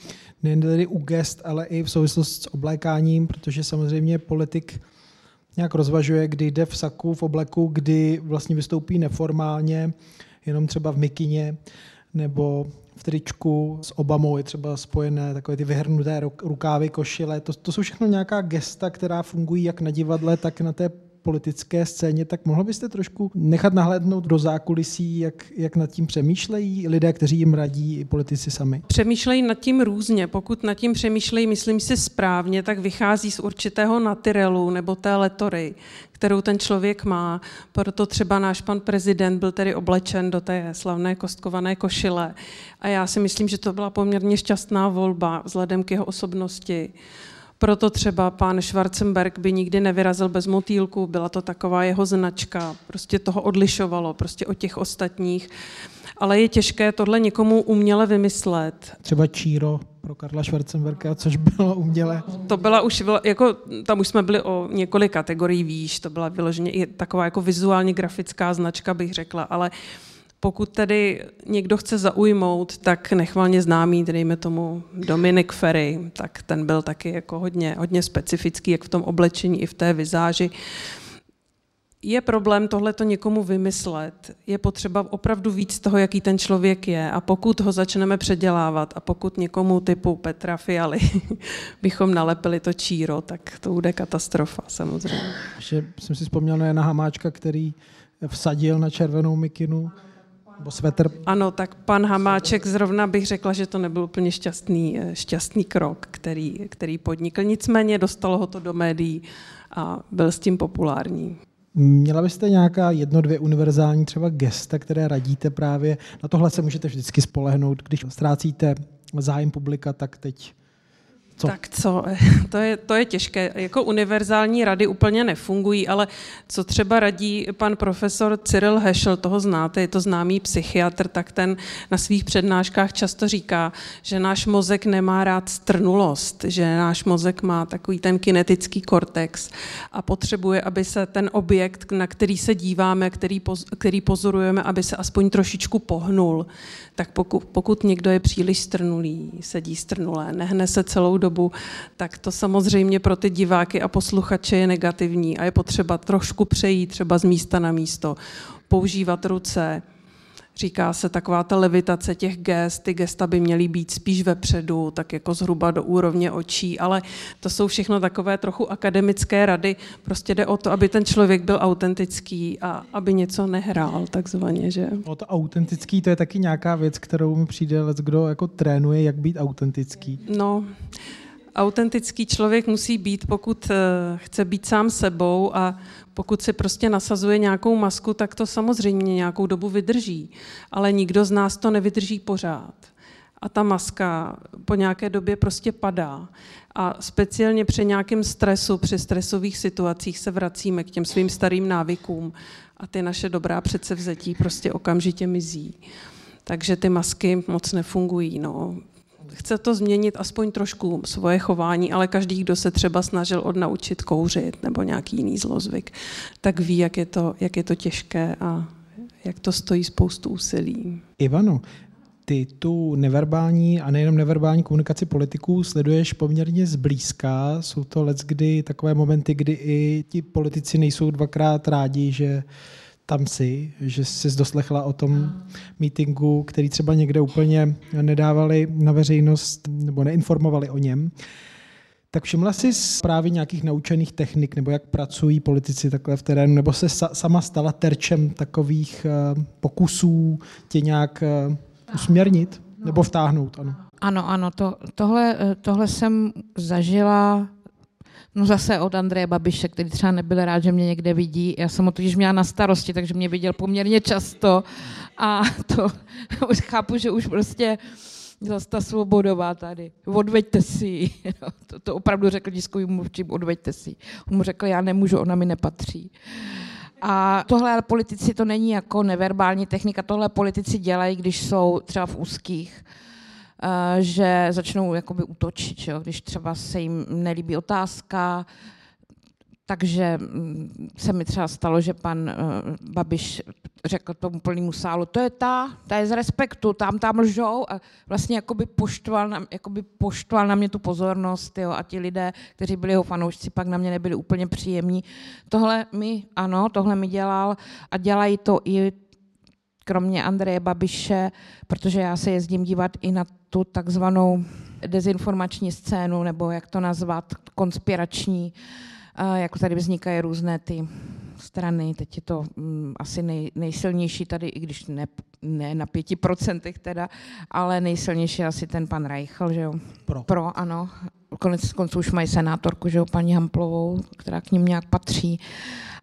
nejen tedy u gest, ale i v souvislosti s oblékáním, protože samozřejmě politik nějak rozvažuje, kdy jde v saku, v obleku, kdy vlastně vystoupí neformálně, jenom třeba v mikině, nebo v tričku s Obamou je třeba spojené takové ty vyhrnuté rukávy, košile. To, to jsou všechno nějaká gesta, která fungují jak na divadle, tak na té politické scéně, tak mohl byste trošku nechat nahlédnout do zákulisí, jak, jak nad tím přemýšlejí lidé, kteří jim radí i politici sami? Přemýšlejí nad tím různě. Pokud nad tím přemýšlejí, myslím si správně, tak vychází z určitého natyrelu nebo té letory, kterou ten člověk má. Proto třeba náš pan prezident byl tedy oblečen do té slavné kostkované košile. A já si myslím, že to byla poměrně šťastná volba vzhledem k jeho osobnosti. Proto třeba pán Schwarzenberg by nikdy nevyrazil bez motýlku, byla to taková jeho značka, prostě toho odlišovalo prostě od těch ostatních. Ale je těžké tohle někomu uměle vymyslet. Třeba Číro pro Karla Schwarzenberga, což bylo uměle. To byla už, jako, tam už jsme byli o několik kategorií výš, to byla vyloženě i taková jako vizuálně grafická značka, bych řekla, ale uh, pokud tedy někdo chce zaujmout, tak nechvalně známý, dejme tomu Dominik Ferry, tak ten byl taky jako hodně, hodně specifický, jak v tom oblečení, i v té vizáži. Je problém tohleto někomu vymyslet. Je potřeba opravdu víc toho, jaký ten člověk je. A pokud ho začneme předělávat a pokud někomu typu Petra Fialy *laughs* bychom nalepili to číro, tak to bude katastrofa samozřejmě. Ještě jsem si vzpomněl na Hamáčka, který vsadil na červenou mikinu nebo svetr. Ano, tak pan Hamáček zrovna bych řekla, že to nebyl úplně šťastný, eh, šťastný krok, který, který podnikl. Nicméně dostalo ho to do médií a byl s tím populární. Měla byste nějaká jedno, dvě univerzální třeba gesta, které radíte právě? Na tohle se můžete vždycky spolehnout. Když ztrácíte zájem publika, tak teď co? Tak co, *laughs* to je, to je těžké. Jako univerzální rady úplně nefungují, ale co třeba radí pan profesor Cyril Heschel, toho znáte, je to známý psychiatr, tak ten na svých přednáškách často říká, že náš mozek nemá rád strnulost, že náš mozek má takový ten kinetický kortex a potřebuje, aby se ten objekt, na který se díváme, který, poz, který pozorujeme, aby se aspoň trošičku pohnul. Tak pokud, pokud někdo je příliš strnulý, sedí strnulé, nehne se celou dobu, tak to samozřejmě pro ty diváky a posluchače je negativní a je potřeba trošku přejít třeba z místa na místo, používat ruce, říká se taková ta levitace těch gest, ty gesta by měly být spíš vepředu, tak jako zhruba do úrovně očí, ale to jsou všechno takové trochu akademické rady, prostě jde o to, aby ten člověk byl autentický a aby něco nehrál takzvaně, že? O to autentický, to je taky nějaká věc, kterou mi přijde, kdo jako trénuje, jak být autentický. No, autentický člověk musí být, pokud eh, chce být sám sebou a pokud si prostě nasazuje nějakou masku, tak to samozřejmě nějakou dobu vydrží. Ale nikdo z nás to nevydrží pořád. A ta maska po nějaké době prostě padá. A speciálně při nějakém stresu, při stresových situacích se vracíme k těm svým starým návykům a ty naše dobrá předsevzetí prostě okamžitě mizí. Takže ty masky moc nefungují. No chce to změnit aspoň trošku svoje chování, ale každý, kdo se třeba snažil odnaučit kouřit nebo nějaký jiný zlozvyk, tak ví, jak je to, jak je to těžké a jak to stojí spoustu úsilí. Ivano, ty tu neverbální a nejenom neverbální komunikaci politiků sleduješ poměrně zblízka. Jsou to let, kdy takové momenty, kdy i ti politici nejsou dvakrát rádi, že tam si, že jsi doslechla o tom meetingu, který třeba někde úplně nedávali na veřejnost nebo neinformovali o něm. Tak všimla jsi právě nějakých naučených technik, nebo jak pracují politici takhle v terénu, nebo se sama stala terčem takových uh, pokusů tě nějak uh, usměrnit nebo vtáhnout? Ano, ano, ano to, tohle, eh, tohle jsem zažila No zase od Andreje Babiše, který třeba nebyl rád, že mě někde vidí. Já jsem ho totiž měla na starosti, takže mě viděl poměrně často a to *laughs* už chápu, že už prostě zase ta svobodová tady. Odveďte si *laughs* No, to, to opravdu řekl tiskovým mluvčím, odveďte si. On mu řekl, já nemůžu, ona mi nepatří. A tohle politici to není jako neverbální technika, tohle politici dělají, když jsou třeba v úzkých že začnou jakoby útočit, jo? když třeba se jim nelíbí otázka, takže mm, se mi třeba stalo, že pan uh, Babiš řekl tomu plnému sálu, to je ta, ta je z respektu, tam tam lžou a vlastně jakoby poštval na, jakoby poštval na mě tu pozornost jo, a ti lidé, kteří byli jeho fanoušci, pak na mě nebyli úplně příjemní. Tohle mi, ano, tohle mi dělal a dělají to i kromě Andreje Babiše, protože já se jezdím dívat i na tu takzvanou dezinformační scénu, nebo jak to nazvat, konspirační, jako tady vznikají různé ty strany, teď je to um, asi nej, nejsilnější tady, i když ne, ne na pěti procentech teda, ale nejsilnější asi ten pan Reichl, že jo? Pro. Pro, ano. Konec konců už mají senátorku, že jo, paní Hamplovou, která k ním nějak patří.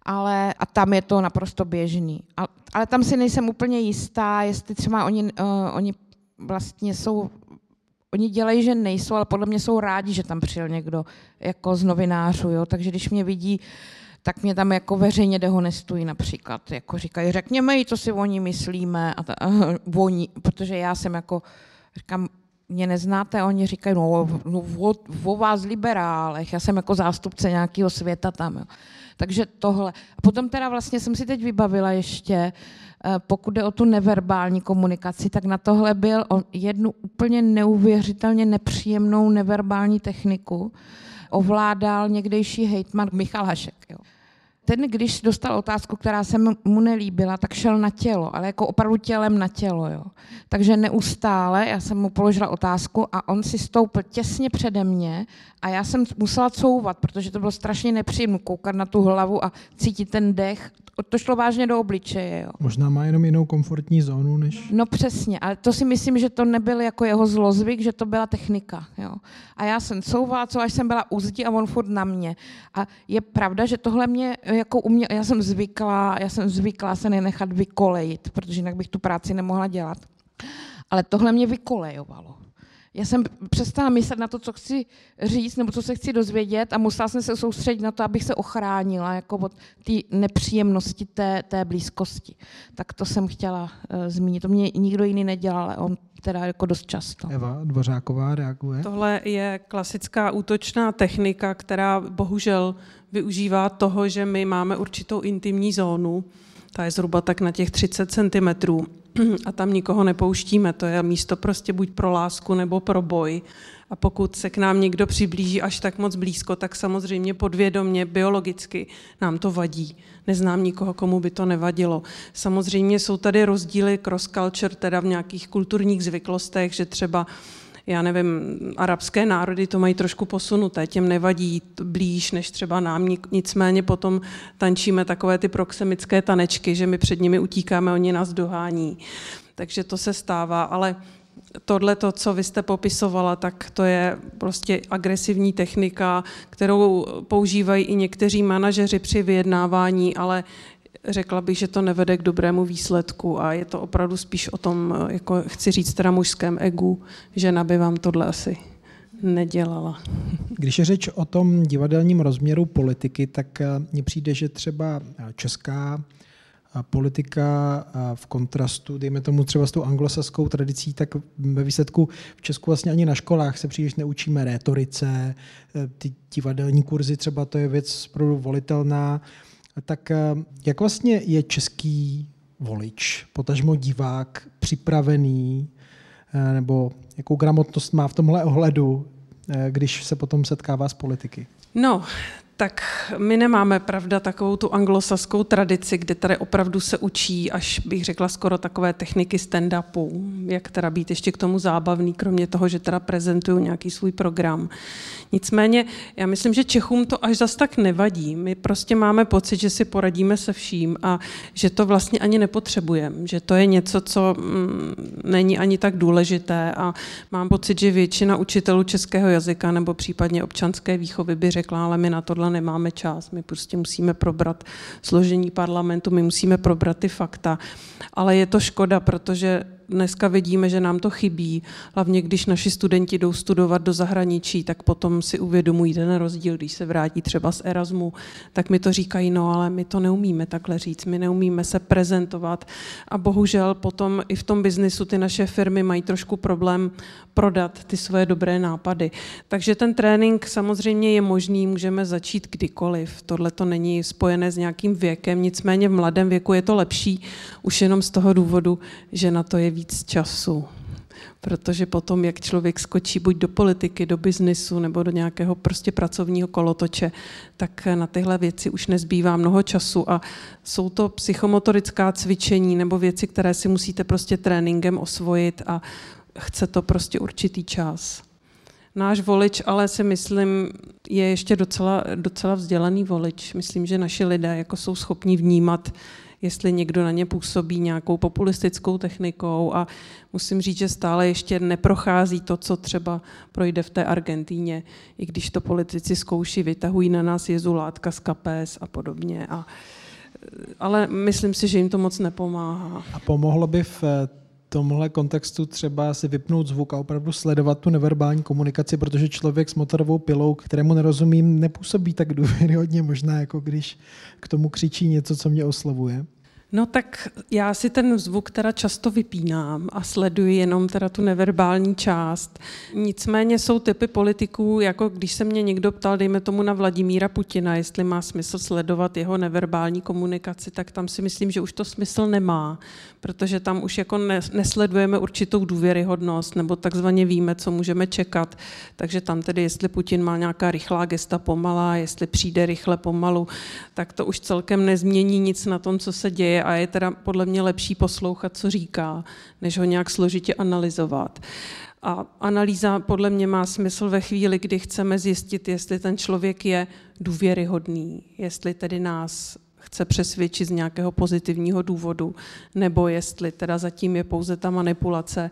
Ale, a tam je to naprosto běžný. A, ale tam si nejsem úplně jistá, jestli třeba oni, uh, oni vlastně jsou oni dělají, že nejsou, ale podle mě jsou rádi, že tam přijel někdo jako z novinářů, jo? takže když mě vidí, tak mě tam jako veřejně dehonestují například, jako říkají, řekněme jí, co si oni myslíme, a ta, uh, oni, protože já jsem jako, říkám, mě neznáte, oni říkají, no, no o, o vás liberálech, já jsem jako zástupce nějakého světa tam. Jo. Takže tohle. A potom teda vlastně jsem si teď vybavila ještě, eh, pokud jde o tu neverbální komunikaci, tak na tohle byl jednu úplně neuvěřitelně nepříjemnou neverbální techniku. Ovládal někdejší hejtman Michal Hašek. Jo ten, když dostal otázku, která se mu nelíbila, tak šel na tělo, ale jako opravdu tělem na tělo. Jo. Takže neustále, já jsem mu položila otázku a on si stoupil těsně přede mě a já jsem musela couvat, protože to bylo strašně nepříjemné koukat na tu hlavu a cítit ten dech to šlo vážně do obličeje. Jo. Možná má jenom jinou komfortní zónu než... No přesně, ale to si myslím, že to nebyl jako jeho zlozvyk, že to byla technika. Jo. A já jsem couvala, co až jsem byla u zdi a on furt na mě. A je pravda, že tohle mě jako u mě, já jsem zvyklá, já jsem zvyklá se nenechat vykolejit, protože jinak bych tu práci nemohla dělat. Ale tohle mě vykolejovalo já jsem přestala myslet na to, co chci říct nebo co se chci dozvědět a musela jsem se soustředit na to, abych se ochránila jako od té nepříjemnosti té, té blízkosti. Tak to jsem chtěla uh, zmínit. To mě nikdo jiný nedělal, ale on teda jako dost často. Eva Dvořáková reaguje. Tohle je klasická útočná technika, která bohužel využívá toho, že my máme určitou intimní zónu, ta je zhruba tak na těch 30 cm *clears throat* a tam nikoho nepouštíme. To je místo prostě buď pro lásku nebo pro boj. A pokud se k nám někdo přiblíží až tak moc blízko, tak samozřejmě podvědomně, biologicky nám to vadí. Neznám nikoho, komu by to nevadilo. Samozřejmě jsou tady rozdíly cross culture, teda v nějakých kulturních zvyklostech, že třeba já nevím, arabské národy to mají trošku posunuté, těm nevadí blíž než třeba nám, nicméně potom tančíme takové ty proxemické tanečky, že my před nimi utíkáme, oni nás dohání. Takže to se stává, ale tohle, to, co vy jste popisovala, tak to je prostě agresivní technika, kterou používají i někteří manažeři při vyjednávání, ale řekla bych, že to nevede k dobrému výsledku a je to opravdu spíš o tom, jako chci říct teda mužském egu, žena by vám tohle asi nedělala. Když je řeč o tom divadelním rozměru politiky, tak eh, mně přijde, že třeba česká eh, politika eh, v kontrastu, dejme tomu třeba s tou anglosaskou tradicí, tak ve výsledku v Česku vlastně ani na školách se příliš neučíme rétorice, ty divadelní kurzy třeba to je věc opravdu volitelná, tak eh, jak vlastně je český volič, potažmo divák, připravený, eh, nebo jakou gramotnost má v tomhle ohledu, eh, když se potom setkává s politiky? No, tak my nemáme, pravda, takovou tu anglosaskou tradici, kde tady opravdu se učí, až bych řekla skoro takové techniky stand-upu, jak teda být ještě k tomu zábavný, kromě toho, že teda prezentuju nějaký svůj program. Nicméně já myslím, že Čechům to až zas tak nevadí. My prostě máme pocit, že si poradíme se vším a že to vlastně ani nepotřebujeme, že to je něco, co mm, není ani tak důležité a mám pocit, že většina učitelů českého jazyka nebo případně občanské výchovy by řekla, ale my na tohle nemáme čas, my prostě musíme probrat složení parlamentu, my musíme probrat ty fakta. Ale je to škoda, protože dneska vidíme, že nám to chybí, hlavně když naši studenti jdou studovat do zahraničí, tak potom si uvědomují ten rozdíl, když se vrátí třeba z Erasmu, tak mi to říkají, no ale my to neumíme takhle říct, my neumíme se prezentovat a bohužel potom i v tom biznisu ty naše firmy mají trošku problém prodat ty svoje dobré nápady. Takže ten trénink samozřejmě je možný, můžeme začít kdykoliv. Tohle to není spojené s nějakým věkem, nicméně v mladém věku je to lepší už jenom z toho důvodu, že na to je víc času. Protože potom, jak člověk skočí buď do politiky, do biznisu nebo do nějakého prostě pracovního kolotoče, tak na tyhle věci už nezbývá mnoho času a jsou to psychomotorická cvičení nebo věci, které si musíte prostě tréninkem osvojit a chce to prostě určitý čas. Náš volič ale si myslím, je ještě docela, docela vzdělaný volič. Myslím, že naši lidé jako jsou schopni vnímat, jestli někdo na ně působí nějakou populistickou technikou a musím říct, že stále ještě neprochází to, co třeba projde v té Argentíně, i když to politici zkouší, vytahují na nás jezulátka z kapes a podobně. A, ale myslím si, že jim to moc nepomáhá. A pomohlo by v tomhle kontextu třeba si vypnout zvuk a opravdu sledovat tu neverbální komunikaci, protože člověk s motorovou pilou, kterému nerozumím, nepůsobí tak důvěryhodně možná, jako když k tomu křičí něco, co mě oslovuje. No tak já si ten zvuk teda často vypínám a sleduji jenom teda tu neverbální část. Nicméně jsou typy politiků, jako když se mě někdo ptal, dejme tomu na Vladimíra Putina, jestli má smysl sledovat jeho neverbální komunikaci, tak tam si myslím, že už to smysl nemá, protože tam už jako nesledujeme určitou důvěryhodnost nebo takzvaně víme, co můžeme čekat. Takže tam tedy, jestli Putin má nějaká rychlá gesta pomalá, jestli přijde rychle pomalu, tak to už celkem nezmění nic na tom, co se děje a je teda podle mě lepší poslouchat, co říká, než ho nějak složitě analyzovat. A analýza podle mě má smysl ve chvíli, kdy chceme zjistit, jestli ten člověk je důvěryhodný, jestli tedy nás chce přesvědčit z nějakého pozitivního důvodu, nebo jestli teda zatím je pouze ta manipulace.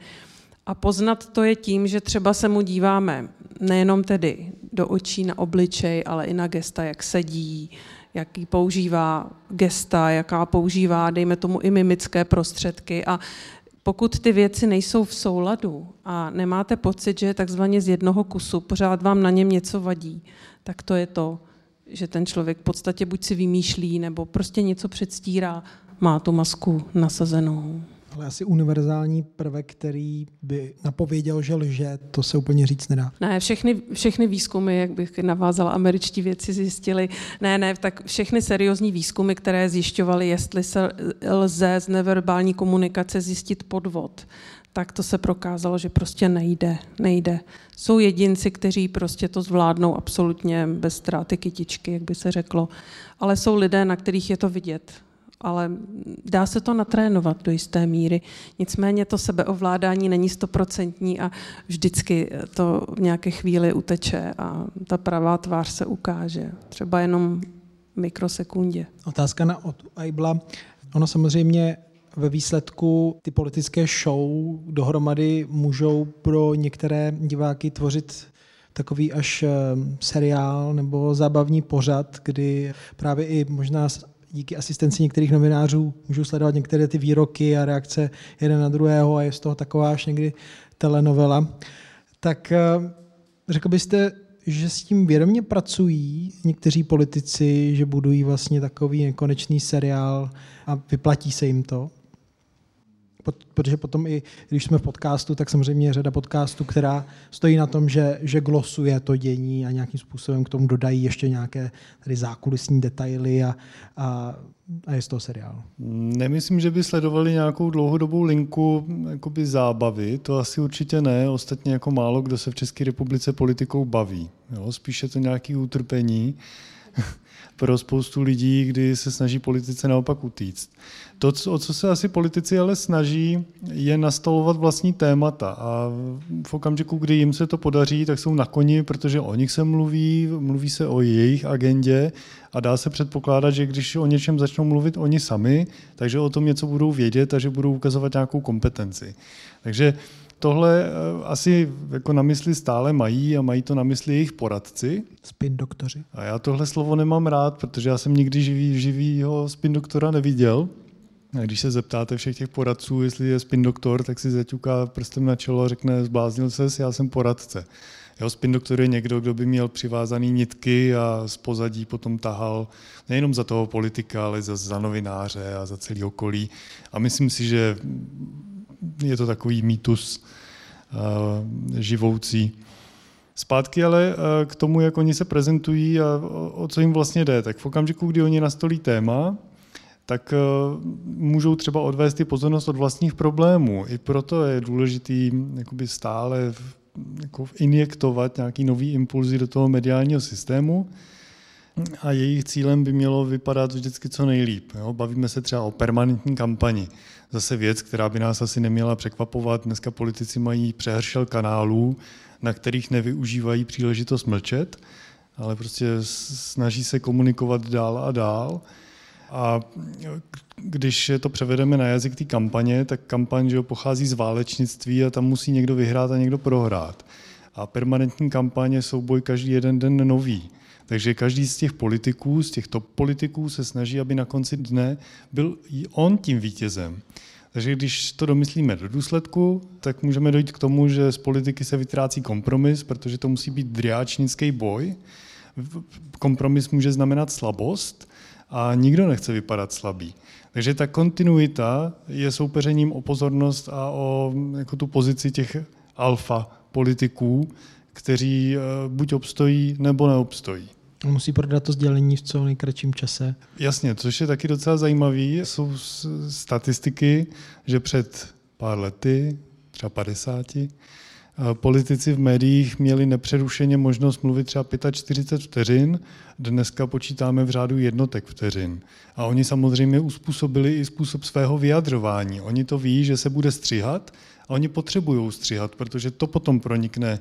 A poznat to je tím, že třeba se mu díváme nejenom tedy do očí, na obličej, ale i na gesta, jak sedí, jaký používá gesta, jaká používá, dejme tomu, i mimické prostředky. A pokud ty věci nejsou v souladu a nemáte pocit, že je takzvaně z jednoho kusu, pořád vám na něm něco vadí, tak to je to, že ten člověk v podstatě buď si vymýšlí, nebo prostě něco předstírá, má tu masku nasazenou. Ale asi univerzální prvek, který by napověděl, že lže, to se úplně říct nedá. Ne, všechny, všechny výzkumy, jak bych navázala, američtí věci zjistili, ne, ne, tak všechny seriózní výzkumy, které zjišťovaly, jestli se lze z neverbální komunikace zjistit podvod, tak to se prokázalo, že prostě nejde, nejde. Jsou jedinci, kteří prostě to zvládnou absolutně bez ztráty kytičky, jak by se řeklo, ale jsou lidé, na kterých je to vidět ale dá se to natrénovat do jisté míry. Nicméně to sebeovládání není stoprocentní a vždycky to v nějaké chvíli uteče a ta pravá tvář se ukáže. Třeba jenom mikrosekundě. Otázka na od Aibla. Ono samozřejmě ve výsledku ty politické show dohromady můžou pro některé diváky tvořit takový až eh, seriál nebo zábavní pořad, kdy právě i možná díky asistenci některých novinářů můžu sledovat některé ty výroky a reakce jeden na druhého a je z toho taková až někdy telenovela. Tak eh, řekl byste, že s tím vědomě pracují někteří politici, že budují vlastně takový nekonečný seriál a vyplatí se jim to? Protože potom i když jsme v podcastu, tak samozřejmě je řada podcastů, která stojí na tom, že, že glosuje to dění a nějakým způsobem k tomu dodají ještě nějaké tady zákulisní detaily a, a, a je z toho seriál. Nemyslím, že by sledovali nějakou dlouhodobou linku jakoby zábavy, to asi určitě ne, ostatně jako málo kdo se v České republice politikou baví. Jo? Spíše to nějaké utrpení pro spoustu lidí, kdy se snaží politice naopak utíct. To, o co se asi politici ale snaží, je nastolovat vlastní témata a v okamžiku, kdy jim se to podaří, tak jsou na koni, protože o nich se mluví, mluví se o jejich agendě a dá se předpokládat, že když o něčem začnou mluvit oni sami, takže o tom něco budou vědět a že budou ukazovat nějakou kompetenci. Takže tohle eh, asi jako na mysli stále mají a mají to na mysli jejich poradci. Spin doktoři. A já tohle slovo nemám rád, protože já jsem nikdy živý, živýho spin doktora neviděl. A když se zeptáte všech těch poradců, jestli je spin doktor, tak si zaťuká prstem na čelo a řekne, zbláznil se, já jsem poradce. Jeho spin doktor je někdo, kdo by měl přivázaný nitky a z pozadí potom tahal nejenom za toho politika, ale za, za novináře a za celý okolí. A myslím si, že je to takový mýtus uh, živoucí. Zpátky ale uh, k tomu, jak oni se prezentují a o, co jim vlastně jde. Tak v okamžiku, kdy oni nastolí téma, tak uh, můžou třeba odvést i pozornost od vlastních problémů. I proto je důležitý jakoby stále jako injektovat nějaký nový impulzy do toho mediálního systému a jejich cílem by mělo vypadat vždycky co nejlíp. Jo? Bavíme se třeba o permanentní kampani. Zase věc, která by nás asi neměla překvapovat. Dneska politici mají přehršel kanálů, na kterých nevyužívají příležitost mlčet, ale prostě snaží se komunikovat dál a dál. A když to převedeme na jazyk té kampaně, tak kampaň že pochází z válečnictví a tam musí někdo vyhrát a někdo prohrát. A permanentní kampaně jsou boj každý jeden den nový. Takže každý z těch politiků, z těchto politiků se snaží, aby na konci dne byl i on tím vítězem. Takže když to domyslíme do důsledku, tak můžeme dojít k tomu, že z politiky se vytrácí kompromis, protože to musí být driáčnický boj. Kompromis může znamenat slabost a nikdo nechce vypadat slabý. Takže ta kontinuita je soupeřením o pozornost a o jako tu pozici těch alfa politiků, kteří eh, buď obstojí, nebo neobstojí. Musí prodat to sdělení v co nejkratším čase. Jasně, což je taky docela zajímavé, jsou statistiky, že před pár lety, třeba 50, eh, politici v médiích měli nepřerušeně možnost mluvit třeba 45 vteřin, dneska počítáme v řádu jednotek vteřin. A oni samozřejmě uspůsobili i způsob svého vyjadřování. Oni to ví, že se bude střihat A oni potřebují stříhat, protože to potom pronikne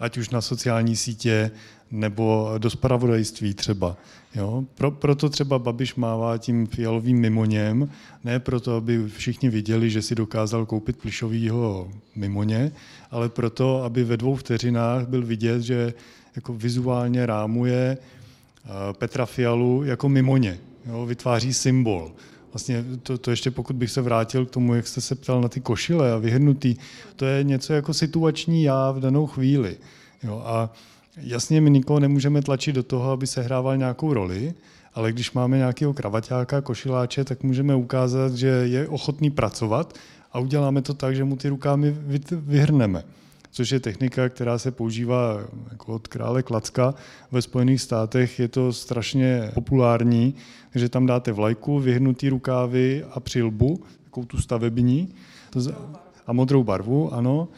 ať už na sociální sítě nebo do spravodajství třeba. Jo? Pro, proto třeba Babiš mává tím fialovým mimoněm, ne proto, aby všichni viděli, že si dokázal koupit plišovýho mimoně, ale proto, aby ve dvou vteřinách byl vidět, že jako vizuálně rámuje eh, Petra Fialu jako mimoně. Jo? Vytváří symbol. Vlastně to, to ještě pokud bych se vrátil k tomu, jak jste se ptal na ty košile a vyhrnutý, to je něco jako situační já v danou chvíli. Jo? A jasně my nikoho nemůžeme tlačit do toho, aby se hrával nějakou roli, ale když máme nějakého kravaťáka, košiláče, tak můžeme ukázat, že je ochotný pracovat a uděláme to tak, že mu ty rukámy vyhrneme což je technika, která se používá jako od krále Klacka ve Spojených státech. Je to strašně populární, takže tam dáte vlajku, vyhnutý rukávy a přilbu, takovou tu stavební a modrou barvu, ano.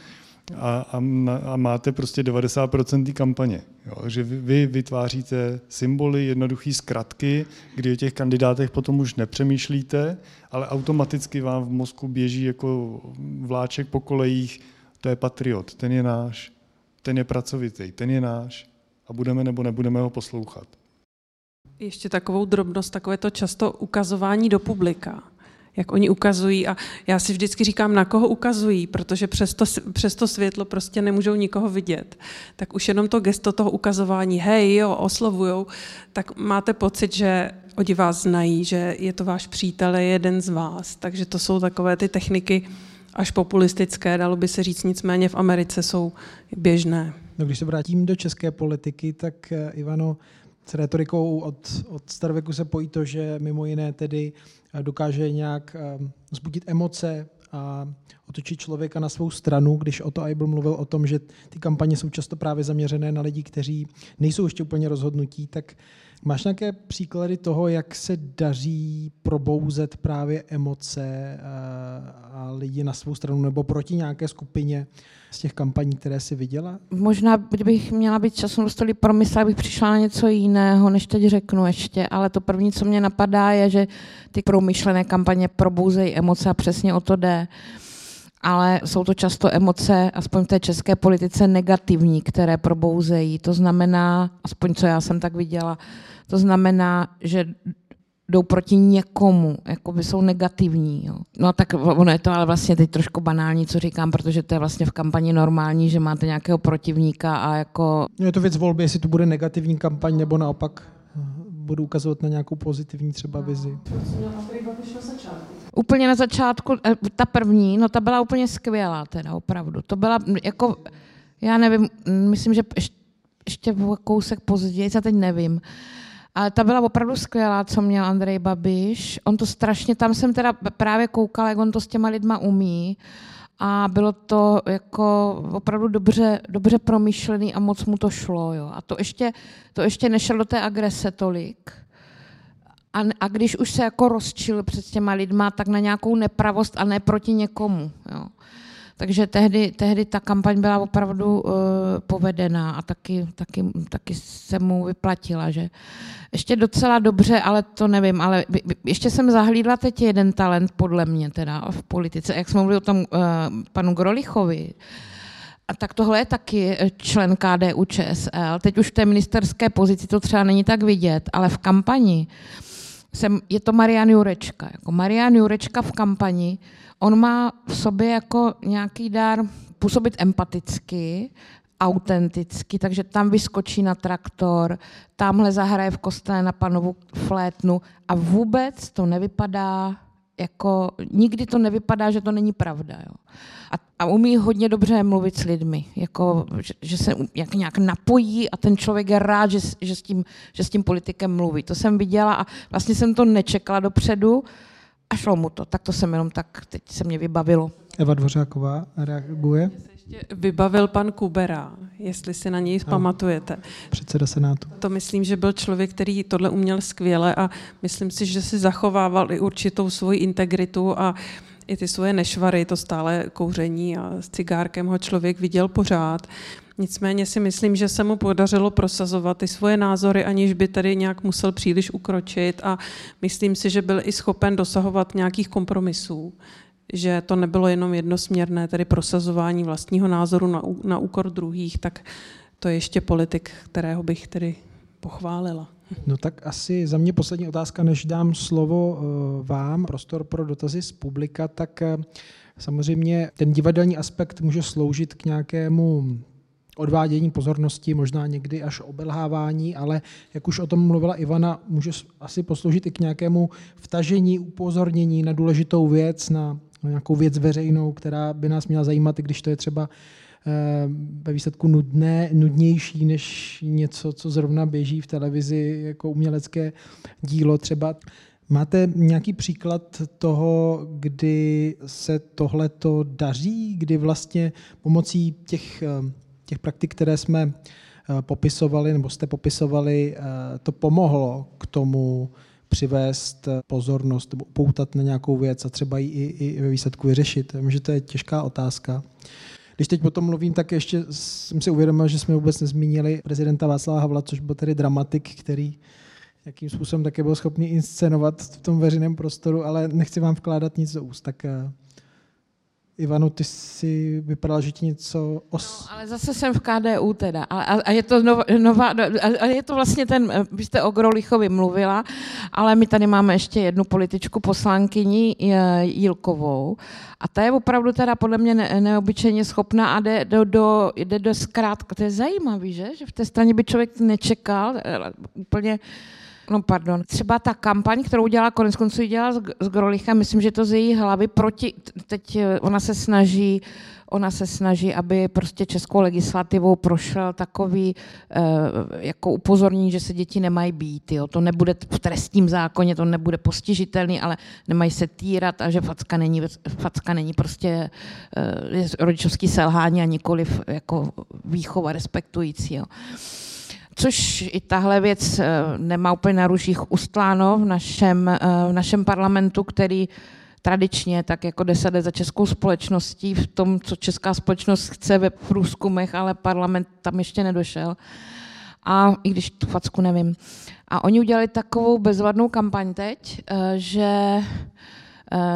A, a, a máte prostě 90% té kampaně. Jo, takže vy, vy vytváříte symboly, jednoduché zkratky, kdy o těch kandidátech potom už nepřemýšlíte, ale automaticky vám v mozku běží jako vláček po kolejích to je patriot, ten je náš, ten je pracovitý, ten je náš a budeme nebo nebudeme ho poslouchat. Ještě takovou drobnost, takové to často ukazování do publika jak oni ukazují a já si vždycky říkám, na koho ukazují, protože přes to, přes to světlo prostě nemůžou nikoho vidět. Tak už jenom to gesto toho ukazování, hej, jo, oslovujou, tak máte pocit, že oni vás znají, že je to váš přítel, je jeden z vás. Takže to jsou takové ty techniky, až populistické, dalo by se říct, nicméně v Americe jsou běžné. No, když se vrátím do české politiky, tak eh, Ivano, s retorikou od, od starověku se pojí to, že mimo jiné tedy eh, dokáže nějak um, zbudit emoce a otočit člověka na svou stranu, když o to Eibel mluvil o tom, že ty kampaně jsou často právě zaměřené na lidi, kteří nejsou ještě úplně rozhodnutí, tak Máš nějaké příklady toho, jak se daří probouzet právě emoce eh, a lidi na svou stranu nebo proti nějaké skupině z těch kampaní, které si viděla? Možná, kdybych měla být časom dostali promysl, bych přišla na něco jiného, než teď řeknu ještě, ale to první, co mě napadá, je, že ty promyšlené kampaně probouzejí emoce a přesně o to jde ale jsou to často emoce, aspoň v té české politice, negativní, které probouzejí. To znamená, aspoň co já jsem tak viděla, to znamená, že jdou proti někomu, jako by jsou negativní. Jo. No tak ono je to ale vlastně teď trošku banální, co říkám, protože to je vlastně v kampani normální, že máte nějakého protivníka a jako... No je to věc volby, jestli to bude negativní kampaň nebo naopak budu ukazovat na nějakou pozitivní třeba vizi. Úplně na začátku, eh, ta první, no ta byla úplně skvělá teda, opravdu. To byla jako, já nevím, myslím, že ještě kousek později, já teď nevím. Ale ta byla opravdu skvělá, co měl Andrej Babiš. On to strašně, tam jsem teda právě koukala, jak on to s těma lidma umí. A bylo to jako opravdu dobře, dobře promyšlený a moc mu to šlo. Jo. A to ještě, to ještě nešlo do té agrese tolik. A, a když už se jako rozčil před těma lidma, tak na nějakou nepravost a ne proti někomu. Jo. Takže tehdy, tehdy ta kampaň byla opravdu uh, povedená a taky, taky, taky se mu vyplatila. Že? Ještě docela dobře, ale to nevím, ale ještě jsem zahlídla teď jeden talent podle mě teda v politice, jak jsme mluvili o tom uh, panu Grolichovi, a tak tohle je taky člen KDU ČSL. Teď už v té ministerské pozici to třeba není tak vidět, ale v kampani jsem, je to Marian Jurečka. Jako Marian Jurečka v kampani on má v sobě jako nějaký dár působit empaticky, autenticky, takže tam vyskočí na traktor, tamhle zahraje v kostele na panovu flétnu a vůbec to nevypadá jako, nikdy to nevypadá, že to není pravda. Jo. A, a umí hodně dobře mluvit s lidmi, jako, že, že se jak nějak napojí a ten člověk je rád, že, že, s tím, že s tím politikem mluví. To jsem viděla a vlastně jsem to nečekala dopředu, a šlo mu to. Tak to jsem jenom tak, teď se mě vybavilo. Eva Dvořáková reaguje. Vybavil pan Kubera, jestli si na něj no, pamatujete. Předseda Senátu. To myslím, že byl člověk, který tohle uměl skvěle a myslím si, že si zachovával i určitou svoji integritu a i ty svoje nešvary, to stále kouření a s cigárkem ho člověk viděl pořád. Nicméně si myslím, že se mu podařilo prosazovat ty svoje názory, aniž by tady nějak musel příliš ukročit a myslím si, že byl i schopen dosahovat nějakých kompromisů. Že to nebylo jenom jednosměrné, tedy prosazování vlastního názoru na, na úkor druhých, tak to je ještě politik, kterého bych tedy pochválila. No tak asi za mě poslední otázka, než dám slovo eh, vám, prostor pro dotazy z publika, tak eh, samozřejmě ten divadelní aspekt může sloužit k nějakému odvádění pozornosti, možná někdy až obelhávání, ale jak už o tom mluvila Ivana, může asi posloužit i k nějakému vtažení, upozornění na důležitou věc, na nějakou věc veřejnou, která by nás měla zajímat, i když to je třeba eh, ve výsledku nudné, nudnější než něco, co zrovna běží v televizi jako umělecké dílo třeba. Máte nějaký příklad toho, kdy se tohleto daří, kdy vlastně pomocí těch, eh, těch praktik, které jsme eh, popisovali, nebo jste popisovali, to pomohlo k tomu přivést pozornost nebo upoutat na nějakou věc a třeba ji i, i ve výsledku vyřešit? Vím, že to je těžká otázka. Když teď potom mluvím, tak ještě jsem si uvědomil, že jsme vůbec nezmínili prezidenta Václava Havla, což byl tedy dramatik, který jakým způsobem také byl schopný inscenovat v tom veřejném prostoru, ale nechci vám vkládat nic do úst. Tak eh, Ivanu, ty si vypadala, že ti něco os... No, ale zase jsem v KDU teda. A, a, a je to nová, nová a je to vlastně ten, vy jste o Grolichovi mluvila, ale my tady máme ještě jednu političku poslankyni Jilkovou a ta je opravdu teda podle mě ne, neobyčejně schopná a jde do, do, jde do zkrátka. To je zajímavý, že? Že v té straně by člověk nečekal úplně no pardon, třeba ta kampaň, kterou dělala, konec konců dělala s, s Grolichem, myslím, že to z její hlavy proti, teď eh, ona se snaží ona se snaží, aby prostě českou legislativou prošel takový e, jako upozornění, že se děti nemají být. Jo. To nebude v trestním zákoně, to nebude postižitelný, ale nemají se týrat a že facka není, facka není prostě e, rodičovský selhání a nikoliv jako výchova respektující. Jo což i tahle věc eh, nemá úplně na ruších ustláno v našem, eh, v našem parlamentu, který tradičně, tak jako deset let za českou společností, v tom, co česká společnost chce ve průzkumech, ale parlament tam ještě nedošel. A i když tu facku nevím. A oni udělali takovou bezvadnou kampaň teď, eh, že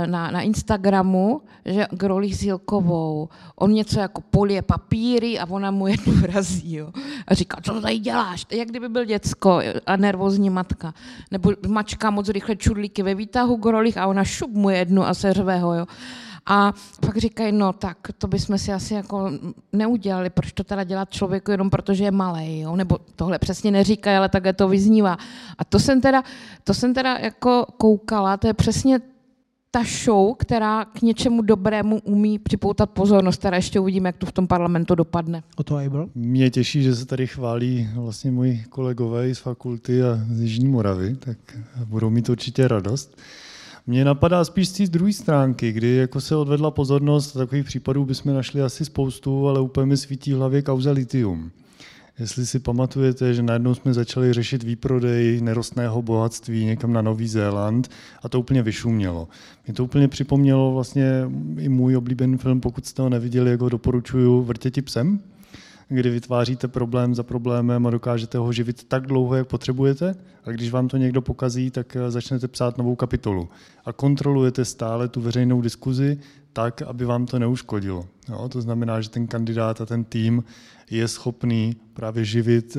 na, na Instagramu, že Grolich s Jilkovou, on něco jako polije papíry a ona mu jednu *laughs* vrazí. Jo. A říká, co tady děláš? Jak kdyby byl děcko a nervózní matka. Nebo mačka moc rychle čudlíky ve výtahu Grolich a ona šup mu jednu a se řve ho. Jo. A pak říkají, no tak to bychom si asi jako neudělali, proč to teda dělat člověku jenom protože je malý, jo? nebo tohle přesně neříkají, ale takhle to vyznívá. A to jsem teda, to jsem teda jako koukala, to je přesně ta show, která k něčemu dobrému umí připoutat pozornost, která ještě uvidíme, jak to v tom parlamentu dopadne. O to Abel? Mě těší, že se tady chválí vlastně moji kolegové z fakulty a z Jižní Moravy, tak budou mít určitě radost. Mně napadá spíš z té druhé stránky, kdy jako se odvedla pozornost, takových případů bychom našli asi spoustu, ale úplně mi svítí v hlavě kauza litium. Jestli si pamatujete, že najednou jsme začali řešit výprodej nerostného bohatství někam na Nový Zéland a to úplně vyšumělo. Mě to úplně připomnělo vlastně i můj oblíbený film, pokud jste ho neviděli, jak ho doporučuju, Vrtěti psem, kdy vytváříte problém za problémem a dokážete ho živit tak dlouho, jak potřebujete. A když vám to někdo pokazí, tak začnete psát novou kapitolu. A kontrolujete stále tu veřejnou diskuzi tak, aby vám to neuškodilo. Jo, to znamená, že ten kandidát a ten tým je schopný právě živit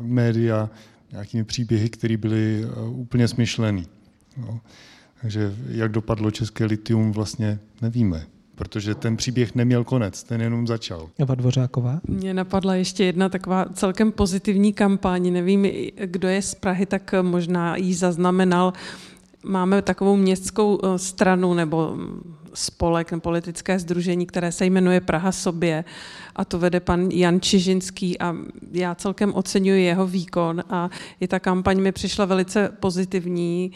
média nějakými příběhy, které byly úplně smyšlený. Jo. Takže jak dopadlo české litium, vlastně nevíme protože ten příběh neměl konec, ten jenom začal. Eva Dvořáková? Mně napadla ještě jedna taková celkem pozitivní kampaň. Nevím, kdo je z Prahy, tak možná ji zaznamenal. Máme takovou městskou eh, stranu nebo spolek, politické združení, které se jmenuje Praha sobě a to vede pan Jan Čižinský a já celkem oceňuji jeho výkon a i ta kampaň mi přišla velice pozitivní,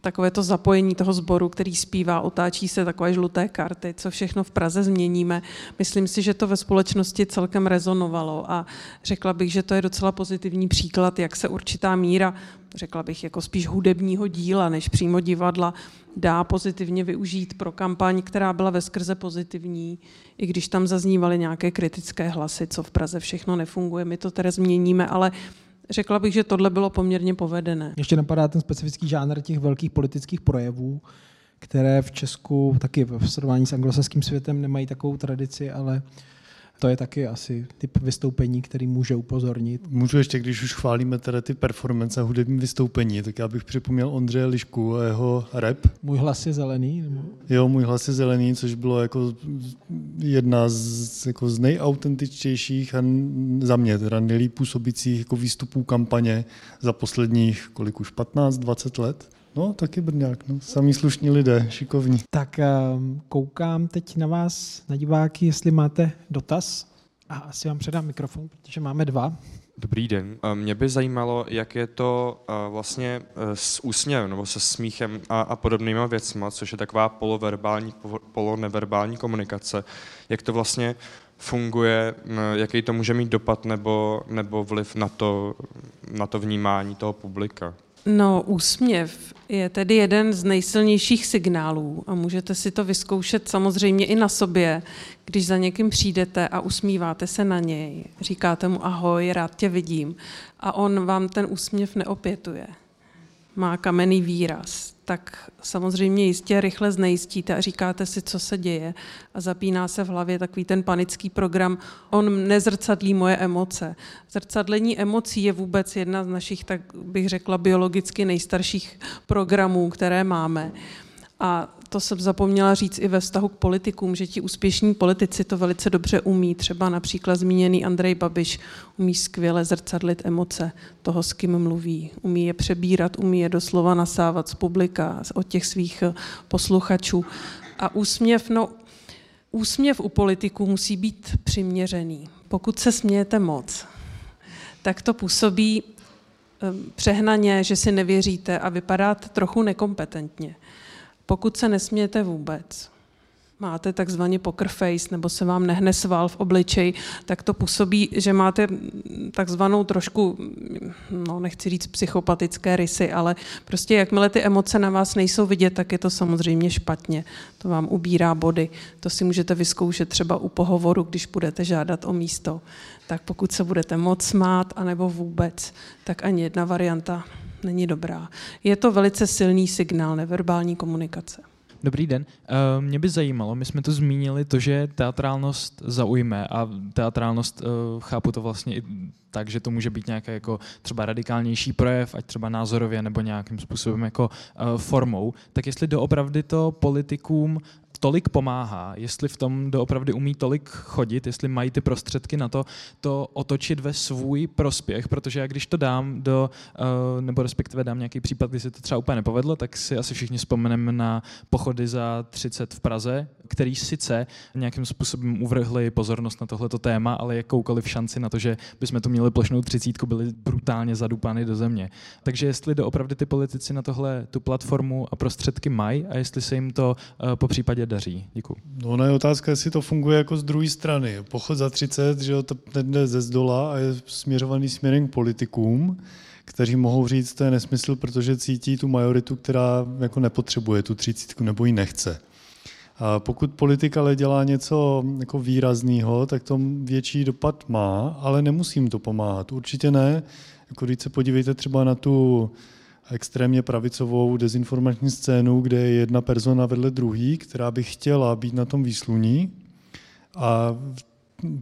takové to zapojení toho sboru, který zpívá, otáčí se takové žluté karty, co všechno v Praze změníme. Myslím si, že to ve společnosti celkem rezonovalo a řekla bych, že to je docela pozitivní příklad, jak se určitá míra, řekla bych, jako spíš hudebního díla, než přímo divadla, dá pozitivně využít pro kampaň, která byla ve skrze pozitivní, i když tam zaznívaly nějaké kritické hlasy, co v Praze všechno nefunguje. My to tedy změníme, ale Řekla bych, že tohle bylo poměrně povedené. Ještě napadá ten specifický žánr těch velkých politických projevů, které v Česku taky v srovnání s anglosaským světem nemají takovou tradici, ale to je taky asi typ vystoupení, který může upozornit. Můžu ještě, když už chválíme teda ty performance a hudební vystoupení, tak já bych připomněl Ondřeje Lišku a jeho rap. Můj hlas je zelený? Nebo? Jo, můj hlas je zelený, což bylo jako jedna z, jako z nejautentičtějších a za mě teda nejlíp působících jako výstupů kampaně za posledních, kolik už, 15-20 let. No, taky Brňák, no. Samý slušní lidé, šikovní. Tak um, koukám teď na vás, na diváky, jestli máte dotaz. A asi vám předám mikrofon, protože máme dva. Dobrý den. Mě by zajímalo, jak je to eh, vlastně eh, s úsměvem nebo se smíchem a, a podobnýma věcmi, což je taková poloverbální, poloneverbální komunikace. Jak to vlastně funguje, jaký to může mít dopad nebo, nebo vliv na to, na to vnímání toho publika? No, úsměv je tedy jeden z nejsilnějších signálů a můžete si to vyzkoušet samozřejmě i na sobě, když za někým přijdete a usmíváte se na něj. Říkáte mu ahoj, rád tě vidím a on vám ten úsměv neopětuje. Má kamenný výraz tak samozřejmě jistě rychle znejistíte a říkáte si, co se děje a zapíná se v hlavě takový ten panický program, on nezrcadlí moje emoce. Zrcadlení emocí je vůbec jedna z našich, tak bych řekla, biologicky nejstarších programů, které máme. A to jsem zapomněla říct i ve vztahu k politikům, že ti úspěšní politici to velice dobře umí. Třeba například zmíněný Andrej Babiš umí skvěle zrcadlit emoce toho, s kým mluví. Umí je přebírat, umí je doslova nasávat z publika, od těch svých eh, posluchačů. A úsměv, no, úsměv u politiků musí být přiměřený. Pokud se smějete moc, tak to působí eh, přehnaně, že si nevěříte a vypadáte trochu nekompetentně. Pokud se nesmějete vůbec, máte takzvaný poker face nebo se vám nehne sval v obličeji, tak to působí, že máte takzvanou trošku, no nechci říct psychopatické rysy, ale prostě jakmile ty emoce na vás nejsou vidět, tak je to samozřejmě špatně. To vám ubírá body. To si můžete vyzkoušet třeba u pohovoru, když budete žádat o místo. Tak pokud se budete moc smát, anebo vůbec, tak ani jedna varianta není dobrá. Je to velice silný signál neverbální komunikace. Dobrý den. Uh, mě by zajímalo, my jsme tu zmínili to, že teatrálnost zaujme a teatrálnost, uh, chápu to vlastně i tak, že to může být nějaký jako třeba radikálnější projev, ať třeba názorově nebo nějakým způsobem jako uh, formou, tak jestli doopravdy to politikům tolik pomáhá, jestli v tom doopravdy umí tolik chodit, jestli mají ty prostředky na to, to otočit ve svůj prospěch, protože já když to dám do, uh, nebo respektive dám nějaký případ, kdy se to třeba úplně nepovedlo, tak si asi všichni vzpomeneme na pochody za 30 v Praze, který sice nějakým způsobem uvrhli pozornost na tohleto téma, ale jakoukoliv šanci na to, že bychom tu měli plošnou třicítku, byly brutálně zadupány do země. Takže jestli doopravdy ty politici na tohle tu platformu a prostředky mají a jestli se jim to uh, po případě daří. Děkuji. No, ona je otázka, jestli to funguje jako z druhé strany. Pochod za 30, že to jde ze zdola a je směřovaný směrem k politikům, kteří mohou říct, to je nesmysl, protože cítí tu majoritu, která jako nepotřebuje tu třicítku nebo ji nechce. A pokud politik ale dělá něco jako výrazného, tak to větší dopad má, ale nemusím to pomáhat. Určitě ne. Jako když se podívejte třeba na tu extrémně pravicovou dezinformační scénu, kde je jedna persona vedle druhý, která by chtěla být na tom výsluní a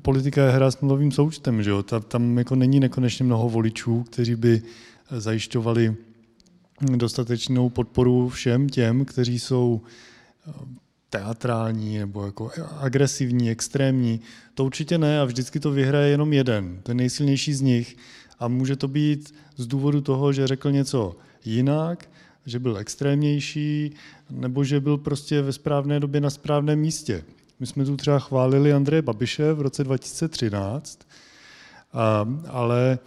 politika je hra s nulovým součtem, že jo? Tam jako není nekonečně mnoho voličů, kteří by zajišťovali dostatečnou podporu všem těm, kteří jsou teatrální nebo jako agresivní, extrémní. To určitě ne a vždycky to vyhraje jenom jeden, ten nejsilnější z nich. A může to být z důvodu toho, že řekl něco jinak, že byl extrémnější, nebo že byl prostě ve správné době na správném místě. My jsme tu třeba chválili Andreje Babiše v roce 2013, a, ale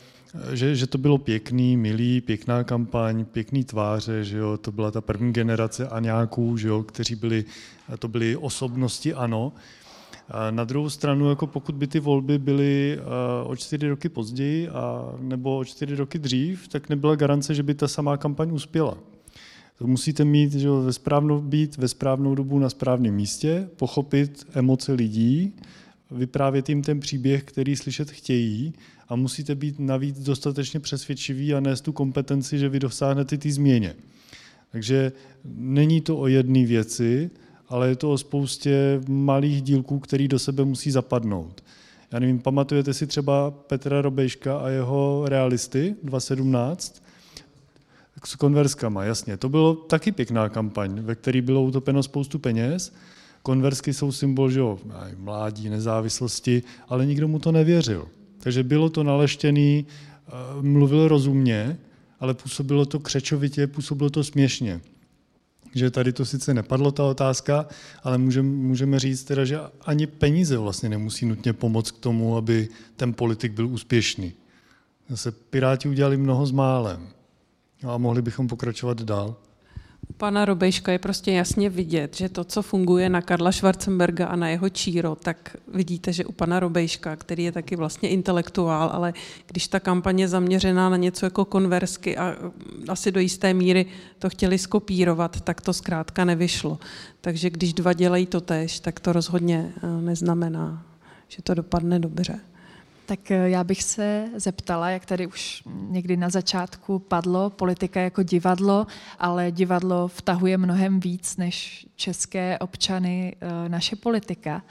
že, že to bylo pěkný, milý, pěkná kampaň, pěkný tváře, že jo, to byla ta první generace Aňáků, že jo, kteří byli, to byly osobnosti, ano. A na druhou stranu, jako pokud by ty volby byly o čtyři roky později a, nebo o čtyři roky dřív, tak nebyla garance, že by ta samá kampaň uspěla. To musíte mít, že ve správnou, být ve správnou dobu na správném místě, pochopit emoce lidí, vyprávět jim ten příběh, který slyšet chtějí a musíte být navíc dostatečně přesvědčiví a nést tu kompetenci, že vy dosáhnete ty změně. Takže není to o jedné věci, ale je to o spoustě malých dílků, který do sebe musí zapadnout. Já nevím, pamatujete si třeba Petra Robejška a jeho realisty 2017? S konverskama, jasně. To bylo taky pěkná kampaň, ve které bylo utopeno spoustu peněz. Konversky jsou symbol že jo, mládí, nezávislosti, ale nikdo mu to nevěřil. Takže bylo to naleštěný, eh, mluvil rozumně, ale působilo to křečovitě, působilo to směšně. Že tady to sice nepadlo, ta otázka, ale můžeme, můžeme říct teda, že ani peníze vlastně nemusí nutně pomoct k tomu, aby ten politik byl úspěšný. Zase Piráti udělali mnoho s málem. A mohli bychom pokračovat dál. Pana Robejška je prostě jasně vidět, že to, co funguje na Karla Schwarzenberga a na jeho číro, tak vidíte, že u pana Robejška, který je taky vlastně intelektuál, ale když ta kampaně je zaměřená na něco jako konversky a asi do jisté míry to chtěli skopírovat, tak to zkrátka nevyšlo. Takže když dva dělají to tež, tak to rozhodně eh, neznamená, že to dopadne dobře. Tak eh, já bych se zeptala, jak tady už někdy na začátku padlo, politika jako divadlo, ale divadlo vtahuje mnohem víc než české občany eh, naše politika.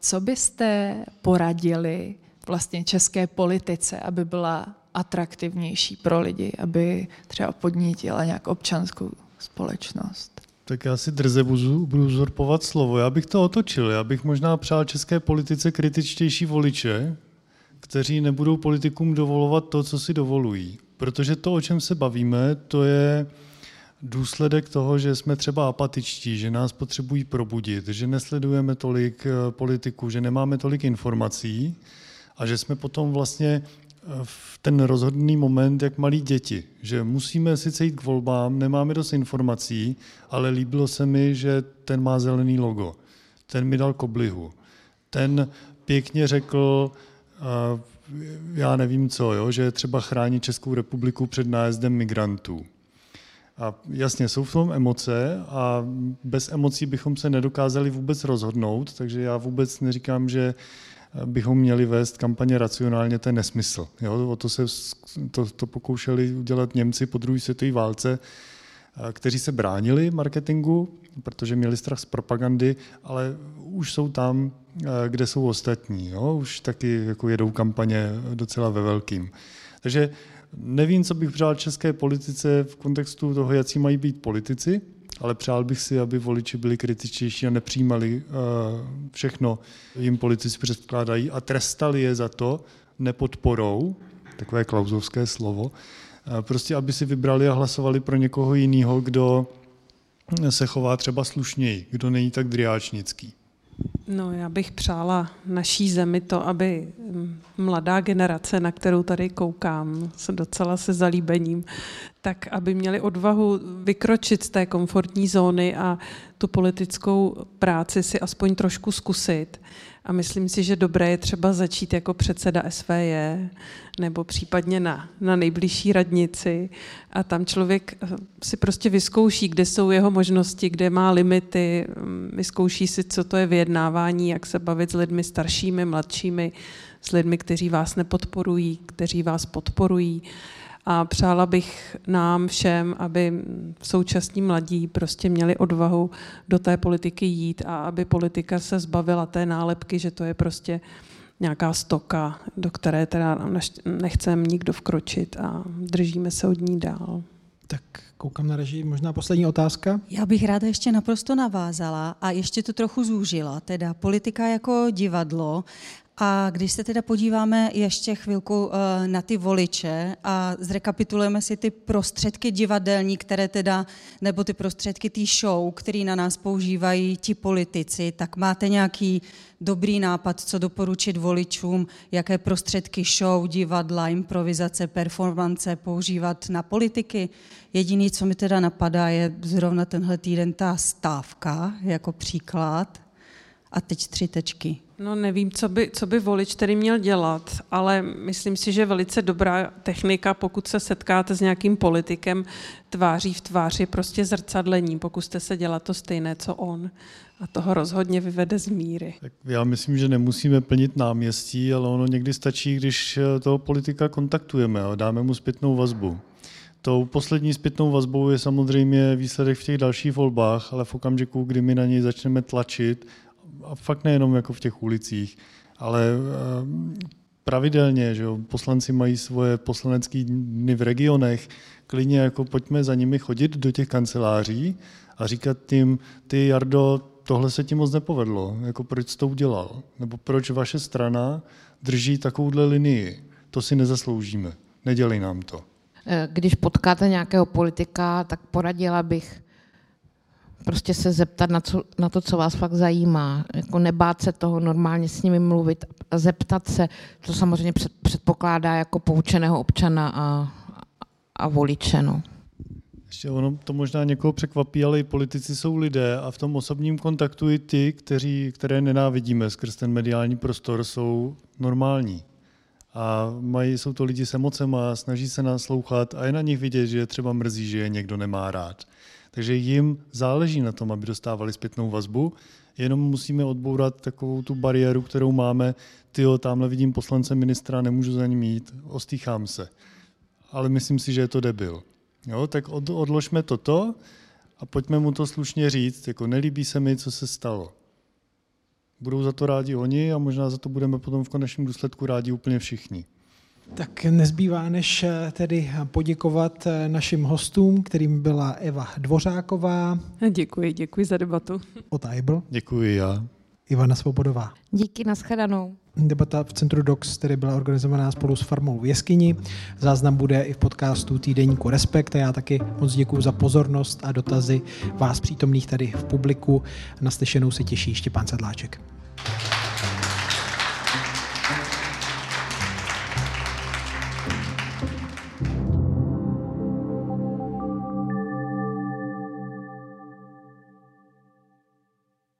Co byste poradili vlastně české politice, aby byla atraktivnější pro lidi, aby třeba podnítila nějak občanskou společnost? Tak já si drze budu, budu zorpovat slovo. Já bych to otočil. Já bych možná přál české politice kritičtější voliče, kteří nebudou politikům dovolovat to, co si dovolují. Protože to, o čem se bavíme, to je důsledek toho, že jsme třeba apatičtí, že nás potřebují probudit, že nesledujeme tolik eh, politiků, že nemáme tolik informací a že jsme potom vlastně eh, v ten rozhodný moment, jak malí děti, že musíme sice jít k volbám, nemáme dost informací, ale líbilo se mi, že ten má zelený logo, ten mi dal koblihu, ten pěkně řekl, já nevím co, jo, že třeba chránit Českou republiku před nájezdem migrantů. A jasně, jsou v tom emoce a bez emocí bychom se nedokázali vůbec rozhodnout, takže já vůbec neříkám, že bychom měli vést kampaně racionálně, to je nesmysl. Jo? O to se to, to pokoušeli udělat Němci po druhé světové válce, kteří se bránili marketingu, protože měli strach z propagandy, ale už jsou tam, kde jsou ostatní. Jo? Už taky jako jedou kampaně docela ve velkým. Takže nevím, co bych přál české politice v kontextu toho, jaký mají být politici, ale přál bych si, aby voliči byli kritičtější a nepřijímali všechno, jim politici předkládají a trestali je za to nepodporou, takové klauzovské slovo, prostě aby si vybrali a hlasovali pro někoho jiného, kdo se chová třeba slušněji, kdo není tak driáčnický. No, já bych přála naší zemi to, aby mladá generace, na kterou tady koukám, se docela se zalíbením, tak aby měli odvahu vykročit z té komfortní zóny a tu politickou práci si aspoň trošku zkusit a myslím si, že dobré je třeba začít jako předseda SVJ nebo případně na, na nejbližší radnici a tam člověk eh, si prostě vyzkouší, kde jsou jeho možnosti, kde má limity, mm, vyzkouší si, co to je vyjednávání, jak se bavit s lidmi staršími, mladšími, s lidmi, kteří vás nepodporují, kteří vás podporují. A přála bych nám všem, aby současní mladí prostě měli odvahu do té politiky jít a aby politika se zbavila té nálepky, že to je prostě nějaká stoka, do které teda nechceme nikdo vkročit a držíme se od ní dál. Tak koukám na režii, možná poslední otázka. Já bych ráda ještě naprosto navázala a ještě to trochu zúžila. Teda politika jako divadlo a když se teda podíváme ještě chvilku eh, na ty voliče a zrekapitulujeme si ty prostředky divadelní, které teda, nebo ty prostředky té show, které na nás používají ti politici, tak máte nějaký dobrý nápad, co doporučit voličům, jaké prostředky show, divadla, improvizace, performance používat na politiky. Jediný, co mi teda napadá, je zrovna tenhle týden ta stávka jako příklad. A teď tři tečky. No nevím, co by, co by volič tedy měl dělat, ale myslím si, že velice dobrá technika, pokud se setkáte s nějakým politikem tváří v tváři, prostě zrcadlení, pokuste se dělat to stejné, co on. A toho rozhodně vyvede z míry. Tak já myslím, že nemusíme plnit náměstí, ale ono někdy stačí, když toho politika kontaktujeme a dáme mu zpětnou vazbu. Tou poslední zpětnou vazbou je samozřejmě výsledek v těch dalších volbách, ale v okamžiku, kdy my na něj začneme tlačit, a fakt nejenom jako v těch ulicích, ale eh, pravidelně, že jo, poslanci mají svoje poslanecké dny v regionech, klidně jako pojďme za nimi chodit do těch kanceláří a říkat tím, ty Jardo, tohle se ti moc nepovedlo, jako proč jsi to udělal, nebo proč vaše strana drží takovouhle linii, to si nezasloužíme, nedělej nám to. Eh, když potkáte nějakého politika, tak poradila bych prostě se zeptat na, co, na to, co vás fakt zajímá. Jako nebát se toho, normálně s nimi mluvit a zeptat se, to samozřejmě před, předpokládá jako poučeného občana a, a voliče. No. Ještě ono to možná někoho překvapí, ale i politici jsou lidé a v tom osobním kontaktu i ty, kteří, které nenávidíme skrz ten mediální prostor, jsou normální. A mají, jsou to lidi s emocema, snaží se naslouchat a je na nich vidět, že třeba mrzí, že je někdo nemá rád. Takže jim záleží na tom, aby dostávali zpětnou vazbu, jenom musíme odbourat takovou tu bariéru, kterou máme, tyjo, tamhle vidím poslance ministra, nemůžu za ním jít, ostýchám se. Ale myslím si, že je to debil. Jo, tak od, odložme toto a pojďme mu to slušně říct, jako nelíbí se mi, co se stalo. Budou za to rádi oni a možná za to budeme potom v konečném důsledku rádi úplně všichni. Tak nezbývá, než eh, tedy poděkovat eh, našim hostům, kterým byla Eva Dvořáková. Děkuji, děkuji za debatu. Od Aibl. Děkuji já. Ivana Svobodová. Díky, nashledanou. Debata v Centru DOX, který byla organizovaná spolu s Farmou v Jeskyni. Záznam bude i v podcastu týdeníku Respekt a já taky moc děkuji za pozornost a dotazy vás přítomných tady v publiku. Naslyšenou se těší Štěpán Sedláček.